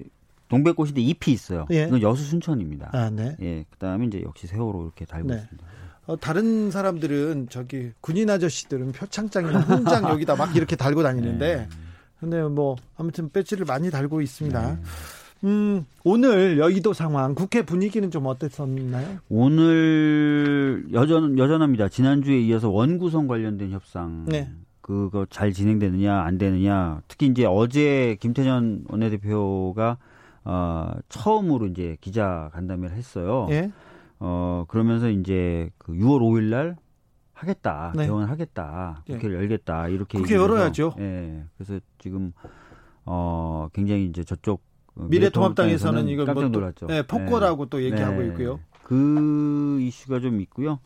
동백꽃인데 잎이 있어요. 예. 이건 여수 순천입니다. 아, 네. 예. 그다음에 이제 역시 세월호 이렇게 달고 네. 있습니다. 어, 다른 사람들은 저기 군인 아저씨들은 표창장이나 훈장 여기다 막 이렇게 달고 다니는데 네. 근데 뭐 아무튼 배지를 많이 달고 있습니다. 네. 음, 오늘 여의도 상황, 국회 분위기는 좀 어땠었나요? 오늘 여전 여전합니다. 지난주에 이어서 원구성 관련된 협상. 네. 그거 잘 진행되느냐 안 되느냐. 특히 이제 어제 김태년 원내대표가 어 처음으로 이제 기자 간담회를 했어요. 예. 어 그러면서 이제 그 6월 5일 날 하겠다. 네. 개원을 하겠다. 예. 국회를 예. 열겠다. 이렇게 국회 열어야죠. 예. 그래서 지금 어 굉장히 이제 저쪽 미래통합당에서는 이걸 깜짝 뭐 놀랐죠. 뭐 네, 폭거라고 네. 또 얘기하고 네. 있고요. 그 이슈가 좀 있고요.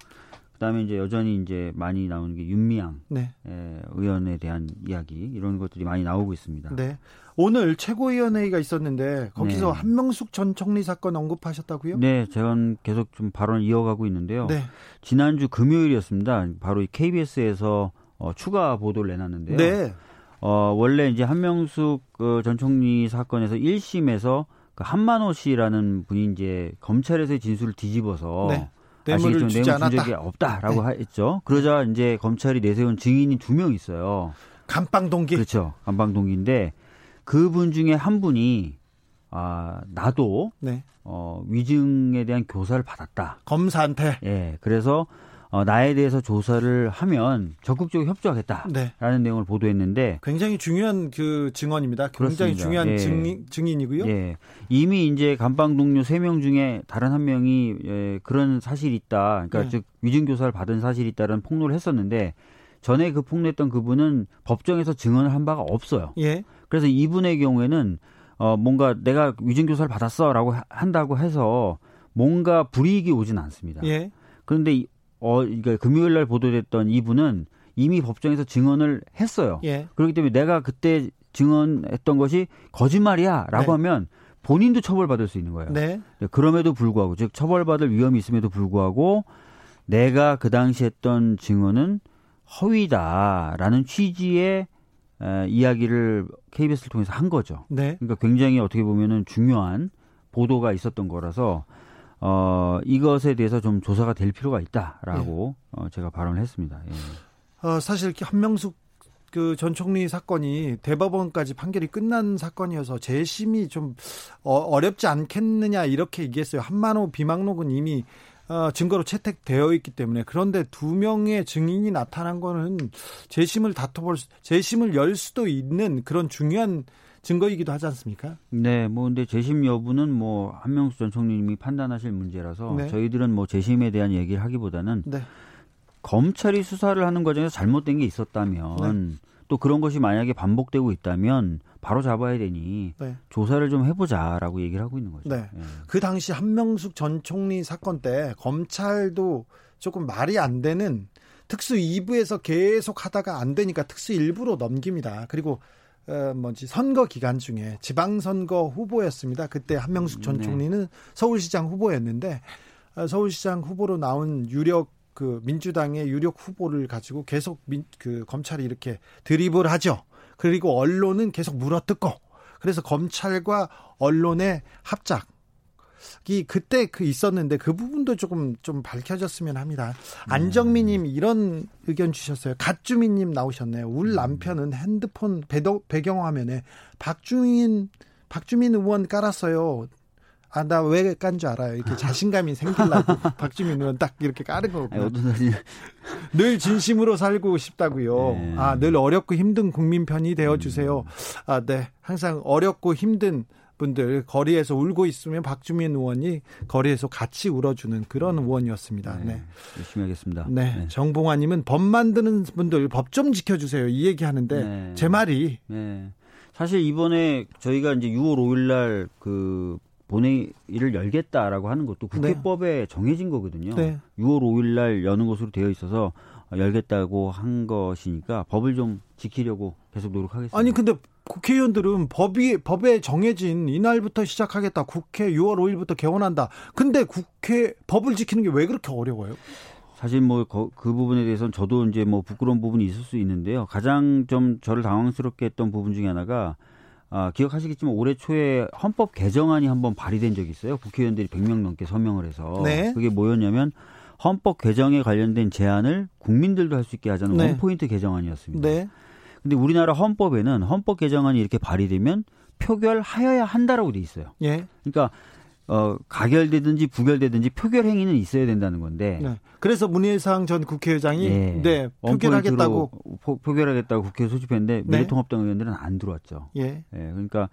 그다음에 이제 여전히 이제 많이 나오는 게 윤미향 네. 예, 의원에 대한 이야기 이런 것들이 많이 나오고 있습니다. 네. 오늘 최고위원회의가 있었는데 거기서 네. 한명숙 전 총리 사건 언급하셨다고요? 네, 제가 계속 좀 발언을 이어가고 있는데요. 네. 지난주 금요일이었습니다. 바로 KBS에서 어, 추가 보도를 내놨는데요. 네. 어, 원래 이제 한명숙 그전 총리 사건에서 1심에서 그 한만호 씨라는 분이 이제 검찰에서의 진술을 뒤집어서 네. 뇌물을 주지 뇌물 준 적이 없다라고 네. 했죠. 그러자 이제 검찰이 내세운 증인이 두 명 있어요. 감방 동기. 그렇죠. 감방 동기인데 그분 중에 한 분이 아 나도 네. 어 위증에 대한 교사를 받았다. 검사한테. 예. 그래서 어, 나에 대해서 조사를 하면 적극적으로 협조하겠다라는 네. 내용을 보도했는데 굉장히 중요한 그 증언입니다. 굉장히 그렇습니다. 중요한 예. 증, 증인이고요. 예. 이미 이제 감방 동료 3명 중에 다른 한 명이 예, 그런 사실이 있다. 그러니까 네. 즉 위증 교사를 받은 사실이 있다는 폭로를 했었는데 전에 그 폭로했던 그분은 법정에서 증언을 한 바가 없어요. 예. 그래서 이분의 경우에는 어 뭔가 내가 위증 교사를 받았어라고 한다고 해서 뭔가 불이익이 오진 않습니다. 예. 그런데 어, 그러니까 금요일 날 보도됐던 이분은 이미 법정에서 증언을 했어요. 예. 그렇기 때문에 내가 그때 증언했던 것이 거짓말이야라고 네. 하면 본인도 처벌받을 수 있는 거예요. 네. 네. 그럼에도 불구하고 즉 처벌받을 위험이 있음에도 불구하고 내가 그 당시 했던 증언은 허위다라는 취지의 에, 이야기를 KBS를 통해서 한 거죠. 네. 그러니까 굉장히 어떻게 보면은 중요한 보도가 있었던 거라서 어, 이것에 대해서 좀 조사가 될 필요가 있다라고 예. 어, 제가 발언을 했습니다. 예. 어, 사실 한명숙 그 전 총리 사건이 대법원까지 판결이 끝난 사건이어서 재심이 좀 어, 렵지 않겠느냐 이렇게 얘기했어요. 한만호 비망록은 이미 어, 증거로 채택되어 있기 때문에 그런데 두 명의 증인이 나타난 거는 재심을 다퉈볼 재심을 열 수도 있는 그런 중요한 증거이기도 하지 않습니까? 네, 뭐 근데 재심 여부는 뭐 한명수 전 총리님이 판단하실 문제라서 네. 저희들은 뭐 재심에 대한 얘기를 하기보다는 네. 검찰이 수사를 하는 과정에서 잘못된 게 있었다면 네. 또 그런 것이 만약에 반복되고 있다면 바로 잡아야 되니 네. 조사를 좀 해보자라고 얘기를 하고 있는 거죠. 네. 네. 그 당시 한명숙 전 총리 사건 때 검찰도 조금 말이 안 되는 특수 2부에서 계속 하다가 안 되니까 특수 1부로 넘깁니다. 그리고 어, 뭐지 선거 기간 중에 지방선거 후보였습니다. 그때 한명숙 전 네. 총리는 서울시장 후보였는데 어, 서울시장 후보로 나온 유력 그 민주당의 유력 후보를 가지고 계속 민, 그 검찰이 이렇게 드립을 하죠. 그리고 언론은 계속 물어뜯고 그래서 검찰과 언론의 합작 이 그때 그 있었는데 그 부분도 조금 좀 밝혀졌으면 합니다. 안정민님 이런 의견 주셨어요. 갓주민님 나오셨네요. 울 음. 남편은 핸드폰 배경 화면에 박주민 박주민 의원 깔았어요. 아, 나 왜 깐 줄 알아요. 이렇게 자신감이 생길라고 박주민 의원 딱 이렇게 까는 거고요. 늘 진심으로 살고 싶다고요. 네. 아, 늘 어렵고 힘든 국민 편이 되어 주세요. 음. 아, 네. 항상 어렵고 힘든 분들 거리에서 울고 있으면 박주민 의원이 거리에서 같이 울어주는 그런 의원이었습니다. 네. 네. 열심히 하겠습니다. 네. 네. 정봉환님은 법 만드는 분들 법 좀 지켜주세요. 이 얘기 하는데 네. 제 말이. 네. 사실 이번에 저희가 이제 6월 5일 날 그 본회의를 열겠다라고 하는 것도 국회법에 네. 정해진 거거든요. 네. 6월 5일 날 여는 것으로 되어 있어서 열겠다고 한 것이니까 법을 좀 지키려고 계속 노력하겠습니다. 아니 근데 국회의원들은 법이 법에 정해진 이날부터 시작하겠다. 국회 6월 5일부터 개원한다. 근데 국회 법을 지키는 게 왜 그렇게 어려워요? 사실 뭐 그 부분에 대해서는 저도 이제 뭐 부끄러운 부분이 있을 수 있는데요. 가장 좀 저를 당황스럽게 했던 부분 중에 하나가 아, 기억하시겠지만 올해 초에 헌법 개정안이 한번 발의된 적이 있어요. 국회의원들이 100명 넘게 서명을 해서 네. 그게 뭐였냐면 헌법 개정에 관련된 제안을 국민들도 할 수 있게 하자는 네. 원포인트 개정안이었습니다. 네. 근데 우리나라 헌법에는 헌법 개정안이 이렇게 발의되면 표결하여야 한다라고 돼 있어요. 예. 그러니까 어, 가결되든지 부결되든지 표결 행위는 있어야 된다는 건데. 네. 그래서 문희상 전 국회의장이 네, 네 표결하겠다고 포, 결하겠다고 국회에 소집했는데 네. 미래통합당 의원들은 안 들어왔죠. 예. 네, 그러니까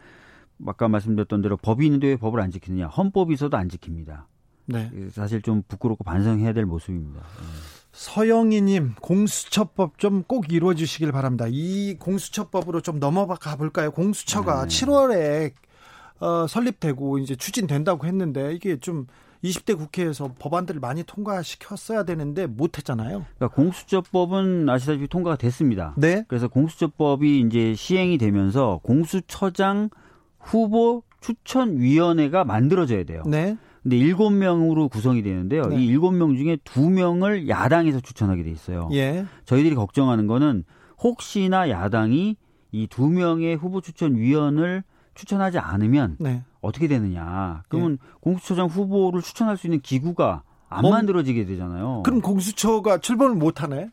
아까 말씀드렸던 대로 법이 있는데 왜 법을 안 지키느냐? 헌법이 있어도 안 지킵니다. 네. 사실 좀 부끄럽고 반성해야 될 모습입니다. 네. 서영희님 공수처법 좀 꼭 이루어주시길 바랍니다. 이 공수처법으로 좀 넘어가 볼까요? 공수처가 네. 7월에 어, 설립되고 이제 추진된다고 했는데 이게 좀 20대 국회에서 법안들을 많이 통과시켰어야 되는데 못했잖아요. 그러니까 공수처법은 아시다시피 통과가 됐습니다. 네. 그래서 공수처법이 이제 시행이 되면서 공수처장 후보 추천위원회가 만들어져야 돼요. 네. 근데 일곱 명으로 구성이 되는데요. 네. 이 일곱 명 중에 두 명을 야당에서 추천하게 돼 있어요. 예. 저희들이 걱정하는 거는 혹시나 야당이 이 두 명의 후보 추천 위원을 추천하지 않으면 네. 어떻게 되느냐. 그러면 예. 공수처장 후보를 추천할 수 있는 기구가 안 뭐, 만들어지게 되잖아요. 그럼 공수처가 출범을 못 하네?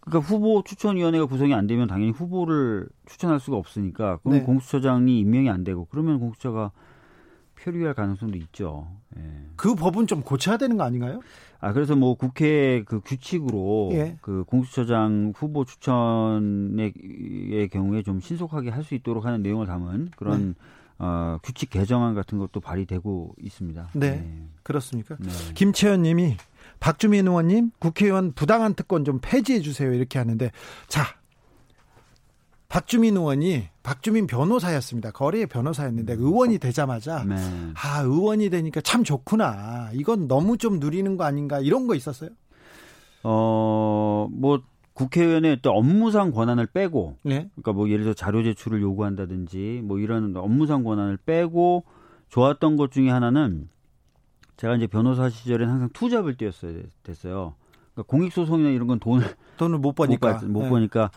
그러니까 후보 추천위원회가 구성이 안 되면 당연히 후보를 추천할 수가 없으니까 그럼 네. 공수처장이 임명이 안 되고 그러면 공수처가 표류할 가능성도 있죠. 예. 그 법은 좀 고쳐야 되는 거 아닌가요? 아 그래서 뭐 국회 그 규칙으로 예. 그 공수처장 후보 추천의 경우에 좀 신속하게 할 수 있도록 하는 내용을 담은 그런 네. 어, 규칙 개정안 같은 것도 발의되고 있습니다. 네, 네. 그렇습니까? 네. 김채연님이 박주민 의원님 국회의원 부당한 특권 좀 폐지해 주세요 이렇게 하는데 자 박주민 의원이 박주민 변호사였습니다. 거리의 변호사였는데 의원이 되자마자 네. 아 의원이 되니까 참 좋구나. 이건 너무 좀 누리는 거 아닌가 이런 거 있었어요? 어뭐 국회의원의 또 업무상 권한을 빼고 네. 그러니까 뭐 예를 들어 자료 제출을 요구한다든지 뭐 이런 업무상 권한을 빼고 좋았던 것 중에 하나는 제가 이제 변호사 시절엔 항상 투잡을 뛰었어야 됐어요. 그러니까 공익 소송이나 이런 건 돈을 돈을 못 버니까 못, 못 네. 버니까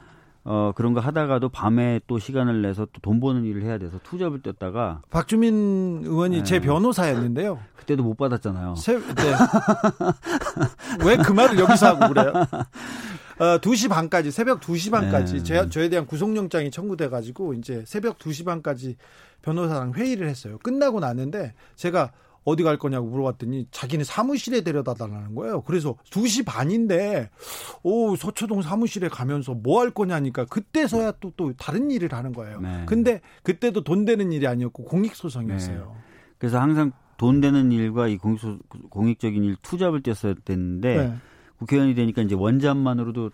어, 그런 거 하다가도 밤에 또 시간을 내서 또 돈 버는 일을 해야 돼서 투잡을 뛰었다가 박주민 의원이 네. 제 변호사였는데요. 그때도 못 받았잖아요. 세, 네. 왜 그 말을 여기서 하고 그래요? 어, 2시 반까지, 새벽 2시 반까지, 네. 제, 저에 대한 구속영장이 청구돼 가지고, 이제 새벽 2시 반까지 변호사랑 회의를 했어요. 끝나고 나는데, 제가 어디 갈 거냐고 물어봤더니 자기네 사무실에 데려다 달라는 거예요. 그래서 2시 반인데 오 서초동 사무실에 가면서 뭐 할 거냐니까 그때서야 또또 다른 일을 하는 거예요. 네. 근데 그때도 돈 되는 일이 아니었고 공익 소송이었어요. 네. 그래서 항상 돈 되는 일과 이 공익 소, 공익적인 일 투잡을 뛰었어야 됐는데 네. 국회의원이 되니까 이제 원잡만으로도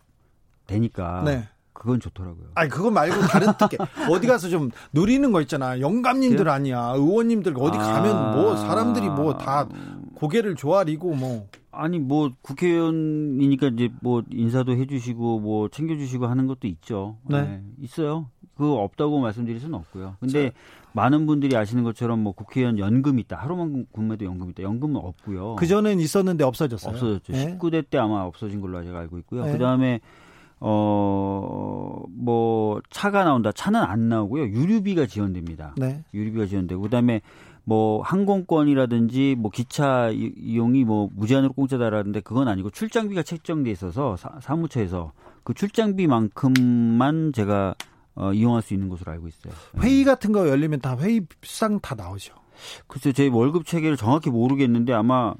되니까 네. 그건 좋더라고요. 아니 그거 말고 다른 특혜 어디 가서 좀 누리는 거 있잖아. 영감님들 그 아니야. 의원님들 어디 아... 가면 뭐 사람들이 뭐 다 고개를 조아리고 뭐 아니 뭐 국회의원이니까 이제 뭐 인사도 해주시고 뭐 챙겨주시고 하는 것도 있죠. 네, 네 있어요. 그거 없다고 말씀드릴 수는 없고요. 근데 자. 많은 분들이 아시는 것처럼 뭐 국회의원 연금 있다. 하루만 근무해도 연금 있다. 연금은 없고요. 그 전엔 있었는데 없어졌어요. 없어졌죠. 네. 19대 때 아마 없어진 걸로 제가 알고 있고요. 네. 그 다음에 어, 뭐, 차가 나온다. 차는 안 나오고요. 유류비가 지원됩니다. 네. 유류비가 지원되고. 그 다음에 뭐, 항공권이라든지 뭐, 기차 이용이 뭐, 무제한으로 공짜다라는데 그건 아니고 출장비가 책정돼 있어서 사, 무처에서그 출장비만큼만 제가 어, 이용할 수 있는 것으로 알고 있어요. 회의 같은 거 열리면 다 회의상 다 나오죠. 글쎄요, 제 월급 체계를 정확히 모르겠는데 아마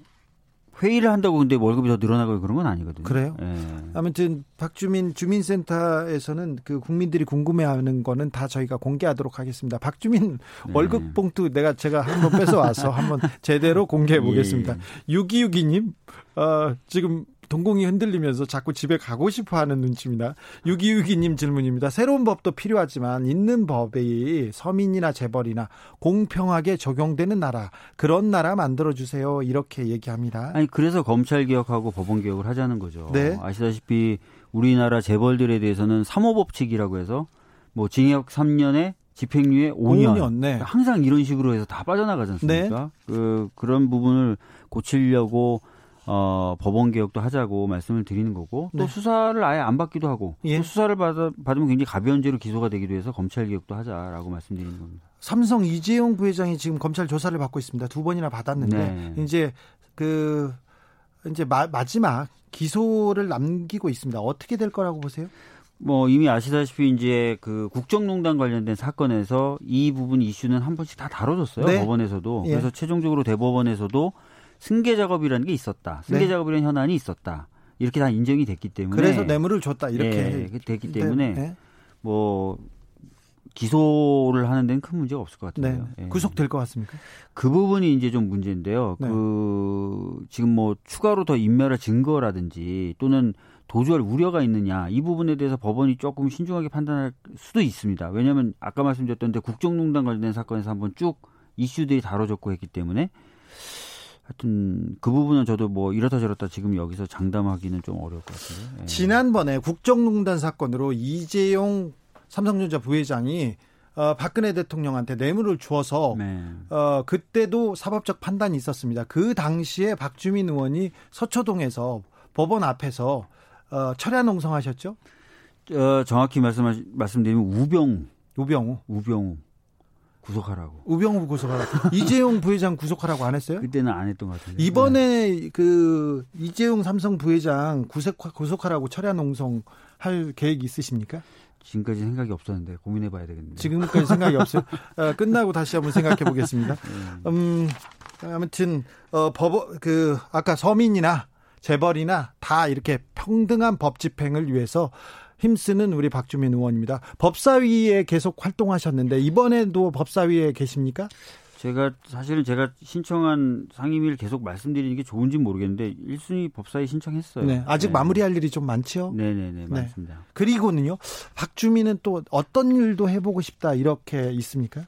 회의를 한다고 근데 월급이 더 늘어나고 그런 건 아니거든요. 그래요? 예. 아무튼 박주민 주민센터에서는 그 국민들이 궁금해하는 거는 다 저희가 공개하도록 하겠습니다. 박주민 네. 월급 봉투 내가 제가 한번 뺏어 와서 한번 제대로 공개해 보겠습니다. 예. 6262님 어, 지금 동공이 흔들리면서 자꾸 집에 가고 싶어 하는 눈치입니다. 6262님 질문입니다. 새로운 법도 필요하지만 있는 법이 서민이나 재벌이나 공평하게 적용되는 나라, 그런 나라 만들어주세요. 이렇게 얘기합니다. 아니, 그래서 검찰 개혁하고 법원 개혁을 하자는 거죠. 네. 아시다시피 우리나라 재벌들에 대해서는 3호 법칙이라고 해서 뭐 징역 3년에 집행유예 5년. 5년 네. 항상 이런 식으로 해서 다 빠져나가지 않습니까? 네. 그 그런 부분을 고치려고 어, 법원 개혁도 하자고 말씀을 드리는 거고 또 네. 수사를 아예 안 받기도 하고 예. 또 수사를 받아, 받으면 굉장히 가벼운 죄로 기소가 되기도 해서 검찰 개혁도 하자라고 말씀드리는 겁니다. 삼성 이재용 부회장이 지금 검찰 조사를 받고 있습니다. 두 번이나 받았는데 네. 이제 그 이제 마, 마지막 기소를 남기고 있습니다. 어떻게 될 거라고 보세요? 뭐 이미 아시다시피 이제 그 국정농단 관련된 사건에서 이 부분 이슈는 한 번씩 다 다뤄졌어요 네. 법원에서도 예. 그래서 최종적으로 대법원에서도 승계 작업이라는 게 있었다 승계 네. 작업이라는 현안이 있었다 이렇게 다 인정이 됐기 때문에 그래서 뇌물을 줬다 이렇게 네, 됐기 때문에 네. 뭐 기소를 하는 데는 큰 문제가 없을 것 같은데요. 네. 예. 구속될 것 같습니까? 그 부분이 이제 좀 문제인데요. 네. 그 지금 뭐 추가로 더 인멸할 증거라든지 또는 도주할 우려가 있느냐 이 부분에 대해서 법원이 조금 신중하게 판단할 수도 있습니다. 왜냐하면 아까 말씀드렸던 데 국정농단 관련된 사건에서 한번 쭉 이슈들이 다뤄졌고 했기 때문에 하여튼 그 부분은 저도 뭐 이렇다 저렇다 지금 여기서 장담하기는 좀 어려울 것 같은데. 예. 지난번에 국정농단 사건으로 이재용 삼성전자 부회장이 어, 박근혜 대통령한테 뇌물을 주어서 네. 어, 그때도 사법적 판단이 있었습니다. 그 당시에 박주민 의원이 서초동에서 법원 앞에서 어, 철야 농성하셨죠? 어, 정확히 말씀 말씀드리면 우병우, 우병우, 우병우 구속하라고. 우병우 구속하라고. 이재용 부회장 구속하라고 안 했어요? 그때는 안 했던 것 같은데. 이번에 네. 그 이재용 삼성 부회장 구속 구속하라고 철야 농성 할 계획 있으십니까? 지금까지 생각이 없었는데 고민해 봐야 되겠네요. 지금까지 생각이 없어요. 어, 끝나고 다시 한번 생각해 보겠습니다. 네. 음, 아무튼 어, 법, 그 아까 서민이나 재벌이나 다 이렇게 평등한 법 집행을 위해서 힘쓰는 우리 박주민 의원입니다. 법사위에 계속 활동하셨는데 이번에도 법사위에 계십니까? 제가 사실은 제가 신청한 상임위를 계속 말씀드리는 게 좋은지 모르겠는데 1순위 법사위 신청했어요. 네, 아직 네. 마무리할 일이 좀 많죠? 네네네, 네, 맞습니다. 그리고는요, 박주민은 또 어떤 일도 해보고 싶다 이렇게 있습니까?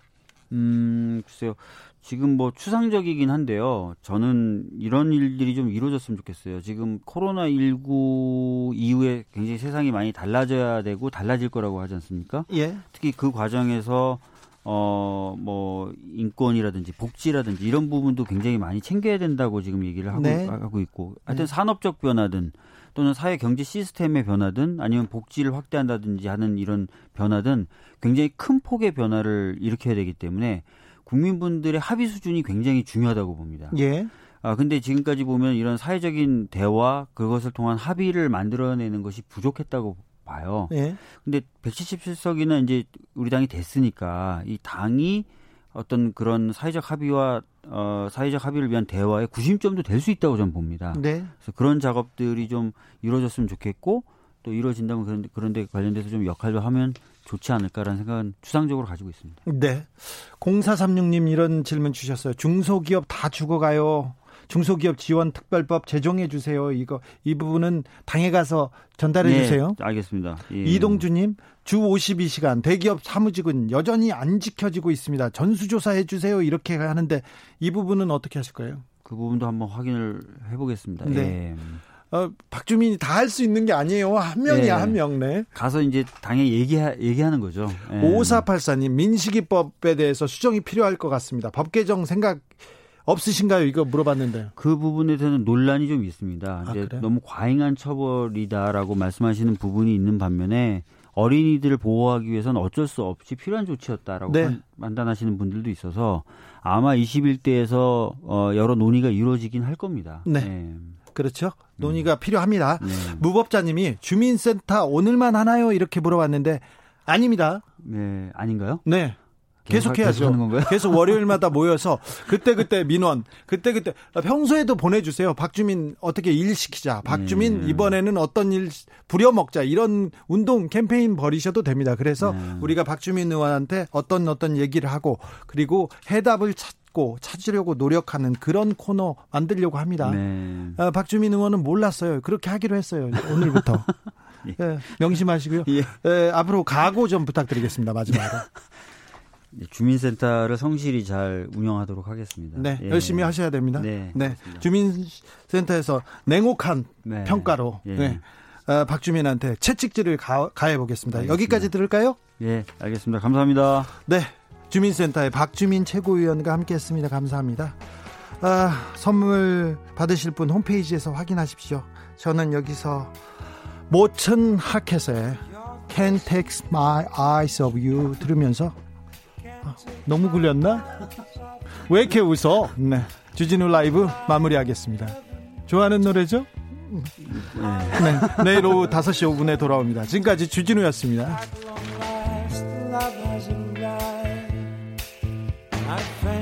음, 글쎄요. 지금 뭐 추상적이긴 한데요. 저는 이런 일들이 좀 이루어졌으면 좋겠어요. 지금 코로나 19 이후에 굉장히 세상이 많이 달라져야 되고 달라질 거라고 하지 않습니까? 예. 특히 그 과정에서 어, 뭐, 인권이라든지 복지라든지 이런 부분도 굉장히 많이 챙겨야 된다고 지금 얘기를 하고, 네. 하고 있고. 하여튼 네. 산업적 변화든 또는 사회 경제 시스템의 변화든 아니면 복지를 확대한다든지 하는 이런 변화든 굉장히 큰 폭의 변화를 일으켜야 되기 때문에 국민분들의 합의 수준이 굉장히 중요하다고 봅니다. 예. 아, 근데 지금까지 보면 이런 사회적인 대화, 그것을 통한 합의를 만들어내는 것이 부족했다고 봐요. 예. 근데 177석이나 이제 우리 당이 됐으니까 이 당이 어떤 그런 사회적 합의와 어, 사회적 합의를 위한 대화의 구심점도 될 수 있다고 저는 봅니다. 네. 그래서 그런 작업들이 좀 이루어졌으면 좋겠고 또 이루어진다면 그런 그런데 관련돼서 좀 역할도 하면 좋지 않을까라는 생각은 추상적으로 가지고 있습니다. 네. 0436님 이런 질문 주셨어요. 중소기업 다 죽어가요. 중소기업 지원 특별법 제정해 주세요. 이거 이 부분은 당에 가서 전달해 네, 주세요. 알겠습니다. 예. 이동주님 주 52시간 대기업 사무직은 여전히 안 지켜지고 있습니다. 전수조사해 주세요. 이렇게 하는데 이 부분은 어떻게 하실 거예요? 그 부분도 한번 확인을 해보겠습니다. 네. 예. 어, 박주민이 다 할 수 있는 게 아니에요. 한 명이야, 네. 한 명, 네. 가서 이제 당에 얘기, 얘기하는 거죠. 네. 5484님, 민식이법에 대해서 수정이 필요할 것 같습니다. 법 개정 생각 없으신가요? 이거 물어봤는데. 그 부분에 대해서는 논란이 좀 있습니다. 아, 이제 너무 과잉한 처벌이다라고 말씀하시는 부분이 있는 반면에 어린이들을 보호하기 위해서는 어쩔 수 없이 필요한 조치였다라고 네. 판단하시는 분들도 있어서 아마 21대에서 어, 여러 논의가 이루어지긴 할 겁니다. 네. 네. 그렇죠. 논의가 음. 필요합니다. 네. 무법자님이 주민센터 오늘만 하나요? 이렇게 물어봤는데 아닙니다. 네, 아닌가요? 네. 계속 해야죠. 계속, 계속 월요일마다 모여서 그때 그때 민원 그때 그때 평소에도 보내주세요. 박주민 어떻게 일 시키자. 박주민 네. 이번에는 어떤 일 부려먹자 이런 운동 캠페인 벌이셔도 됩니다. 그래서 네. 우리가 박주민 의원한테 어떤 어떤 얘기를 하고 그리고 해답을 찾 찾고 찾으려고 노력하는 그런 코너 만들려고 합니다. 네. 어, 박주민 의원은 몰랐어요. 그렇게 하기로 했어요. 오늘부터. 예. 예, 명심하시고요. 예. 예, 앞으로 각오 좀 부탁드리겠습니다. 마지막으로. 주민센터를 성실히 잘 운영하도록 하겠습니다. 네, 예. 열심히 하셔야 됩니다. 네, 네. 주민센터에서 냉혹한 네. 평가로 예. 네. 어, 박주민한테 채찍질을 가, 해 보겠습니다. 여기까지 들을까요? 예, 알겠습니다. 감사합니다. 네, 주민센터의 박주민 최고위원과 함께했습니다. 감사합니다. 아, 선물 받으실 분 홈페이지에서 확인하십시오. 저는 여기서 모천 하켓의 Can't Take My Eyes Off You 들으면서 아, 너무 굴렸나? 왜 이렇게 웃어? 네. 주진우 라이브 마무리하겠습니다. 좋아하는 노래죠? 네. 내일 오후 5시 5분에 돌아옵니다. 지금까지 주진우였습니다. I found